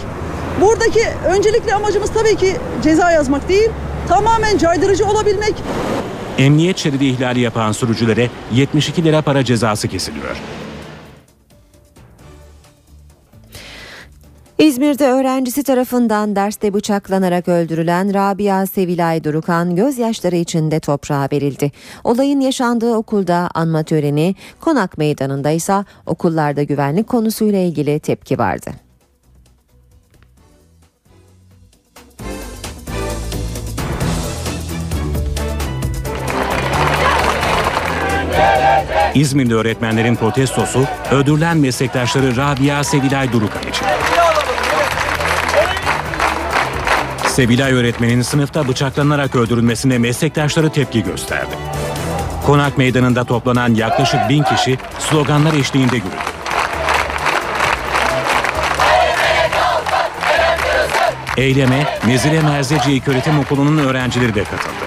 Buradaki öncelikli amacımız tabii ki ceza yazmak değil, tamamen caydırıcı olabilmek. Emniyet şeridi ihlali yapan sürücülere 72 lira para cezası kesiliyor. İzmir'de öğrencisi tarafından derste bıçaklanarak öldürülen Rabia Sevilay Durukan gözyaşları içinde toprağa verildi. Olayın yaşandığı okulda anma töreni, konak meydanında ise okullarda güvenlik konusuyla ilgili tepki vardı. İzmirli öğretmenlerin protestosu öldürülen meslektaşları Rabia Sevilay Durukan için. Sevilay öğretmenin sınıfta bıçaklanarak öldürülmesine meslektaşları tepki gösterdi. Konak meydanında toplanan yaklaşık bin kişi sloganlar eşliğinde yürüdü. Eyleme Nezire Merzeci İlköğretim Okulu'nun öğrencileri de katıldı.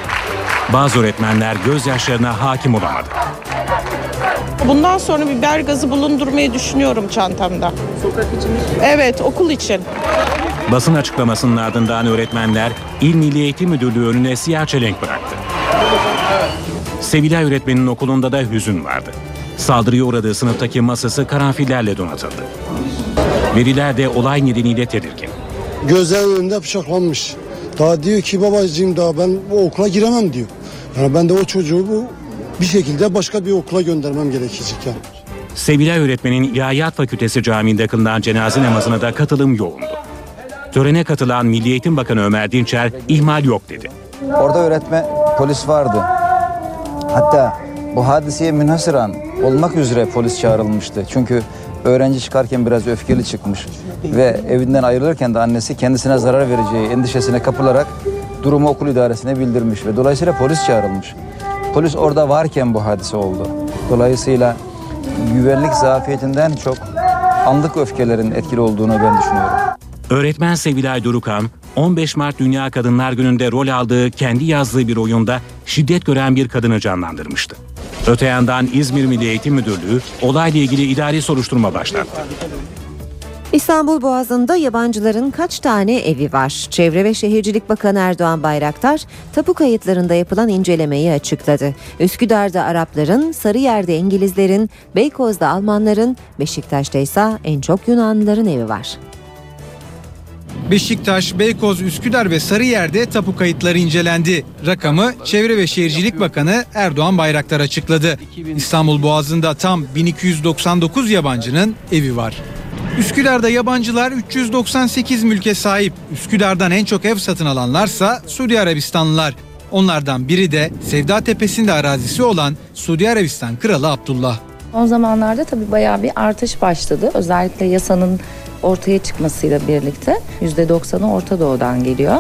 Bazı öğretmenler gözyaşlarına hakim olamadı. Bundan sonra biber gazı bulundurmayı düşünüyorum çantamda. Sokak için mi? Evet, okul için. Basın açıklamasının ardından öğretmenler İl Milli Eğitim Müdürlüğü önüne siyah çelenk bıraktı. Sevilay öğretmenin okulunda da hüzün vardı. Saldırıya uğradığı sınıftaki masası karanfillerle donatıldı. Veliler de olay nedeniyle tedirgin. Gözler önünde bıçaklanmış. Daha diyor ki babacığım daha ben bu okula giremem diyor. Yani ben de o çocuğu bu bir şekilde başka bir okula göndermem gerekecek yani. Sevilay öğretmenin İlahiyat Fakültesi Camii'nde kılınan cenaze namazına da katılım yoğundu. Törene katılan Milli Eğitim Bakanı Ömer Dinçer ihmal yok dedi. Orada öğretmen polis vardı. Hatta bu hadiseye münhasıran olmak üzere polis çağrılmıştı. Çünkü öğrenci çıkarken biraz öfkeli çıkmış ve evinden ayrılırken de annesi kendisine zarar vereceği endişesine kapılarak durumu okul idaresine bildirmiş ve dolayısıyla polis çağrılmış. Polis orada varken bu hadise oldu. Dolayısıyla güvenlik zafiyetinden çok anlık öfkelerin etkili olduğunu ben düşünüyorum. Öğretmen Sevilay Durukan, 15 Mart Dünya Kadınlar Günü'nde rol aldığı kendi yazdığı bir oyunda şiddet gören bir kadını canlandırmıştı. Öte yandan İzmir Milli Eğitim Müdürlüğü olayla ilgili idari soruşturma başlattı. İstanbul Boğazı'nda yabancıların kaç tane evi var? Çevre ve Şehircilik Bakanı Erdoğan Bayraktar, tapu kayıtlarında yapılan incelemeyi açıkladı. Üsküdar'da Arapların, Sarıyer'de İngilizlerin, Beykoz'da Almanların, Beşiktaş'ta ise en çok Yunanlıların evi var. Beşiktaş, Beykoz, Üsküdar ve Sarıyer'de tapu kayıtları incelendi. Rakamı Çevre ve Şehircilik Bakanı Erdoğan Bayraktar açıkladı. İstanbul Boğazı'nda tam 1299 yabancının evi var. Üsküdar'da yabancılar 398 mülke sahip. Üsküdar'dan en çok ev satın alanlarsa Suudi Arabistanlılar. Onlardan biri de Sevda Tepesi'nde arazisi olan Suudi Arabistan Kralı Abdullah. Son zamanlarda tabii bayağı bir artış başladı. Özellikle yasanın ortaya çıkmasıyla birlikte %90'ı Orta Doğu'dan geliyor.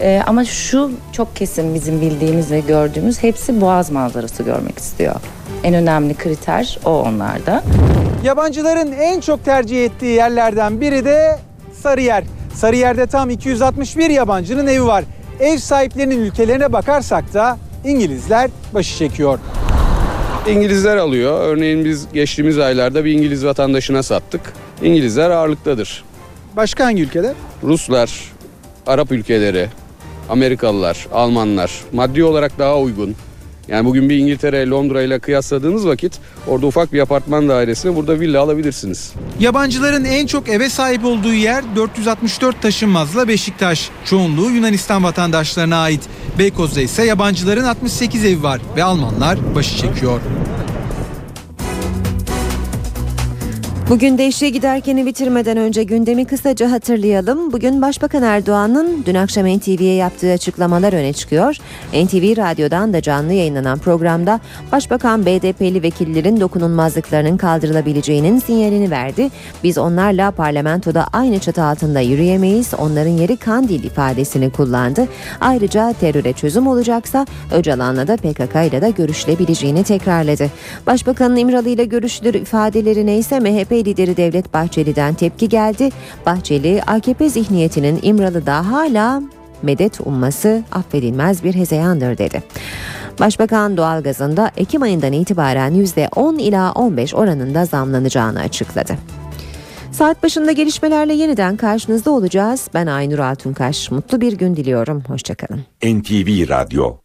Ee, ama şu çok kesin bizim bildiğimiz ve gördüğümüz hepsi boğaz manzarası görmek istiyor. En önemli kriter o onlarda. Yabancıların en çok tercih ettiği yerlerden biri de Sarıyer. Sarıyer'de tam 261 yabancının evi var. Ev sahiplerinin ülkelerine bakarsak da İngilizler başı çekiyor. İngilizler alıyor. Örneğin biz geçtiğimiz aylarda bir İngiliz vatandaşına sattık. İngilizler ağırlıktadır. Başka hangi ülkeler? Ruslar, Arap ülkeleri, Amerikalılar, Almanlar maddi olarak daha uygun. Yani bugün bir İngiltere, Londra ile kıyasladığınız vakit orada ufak bir apartman dairesine burada villa alabilirsiniz. Yabancıların en çok eve sahip olduğu yer 464 taşınmazla Beşiktaş. Çoğunluğu Yunanistan vatandaşlarına ait. Beykoz'da ise yabancıların 68 evi var ve Almanlar başı çekiyor. Bugün de işe giderkeni bitirmeden önce gündemi kısaca hatırlayalım. Bugün Başbakan Erdoğan'ın dün akşam NTV'ye yaptığı açıklamalar öne çıkıyor. NTV Radyo'dan da canlı yayınlanan programda Başbakan BDP'li vekillerin dokunulmazlıklarının kaldırılabileceğinin sinyalini verdi. Biz onlarla parlamentoda aynı çatı altında yürüyemeyiz. Onların yeri Kandil ifadesini kullandı. Ayrıca teröre çözüm olacaksa Öcalan'la da PKK ile de görüşülebileceğini tekrarladı. Başbakanın İmralı ile görüşülür ifadeleri neyse MHP lideri Devlet Bahçeli'den tepki geldi. Bahçeli, AKP zihniyetinin İmralı'da hala medet umması affedilmez bir hezeyandır dedi. Başbakan doğalgazında Ekim ayından itibaren %10 ila 15 oranında zamlanacağını açıkladı. Saat başında gelişmelerle yeniden karşınızda olacağız. Ben Aynur Altunkaş. Mutlu bir gün diliyorum. Hoşçakalın. NTV Radyo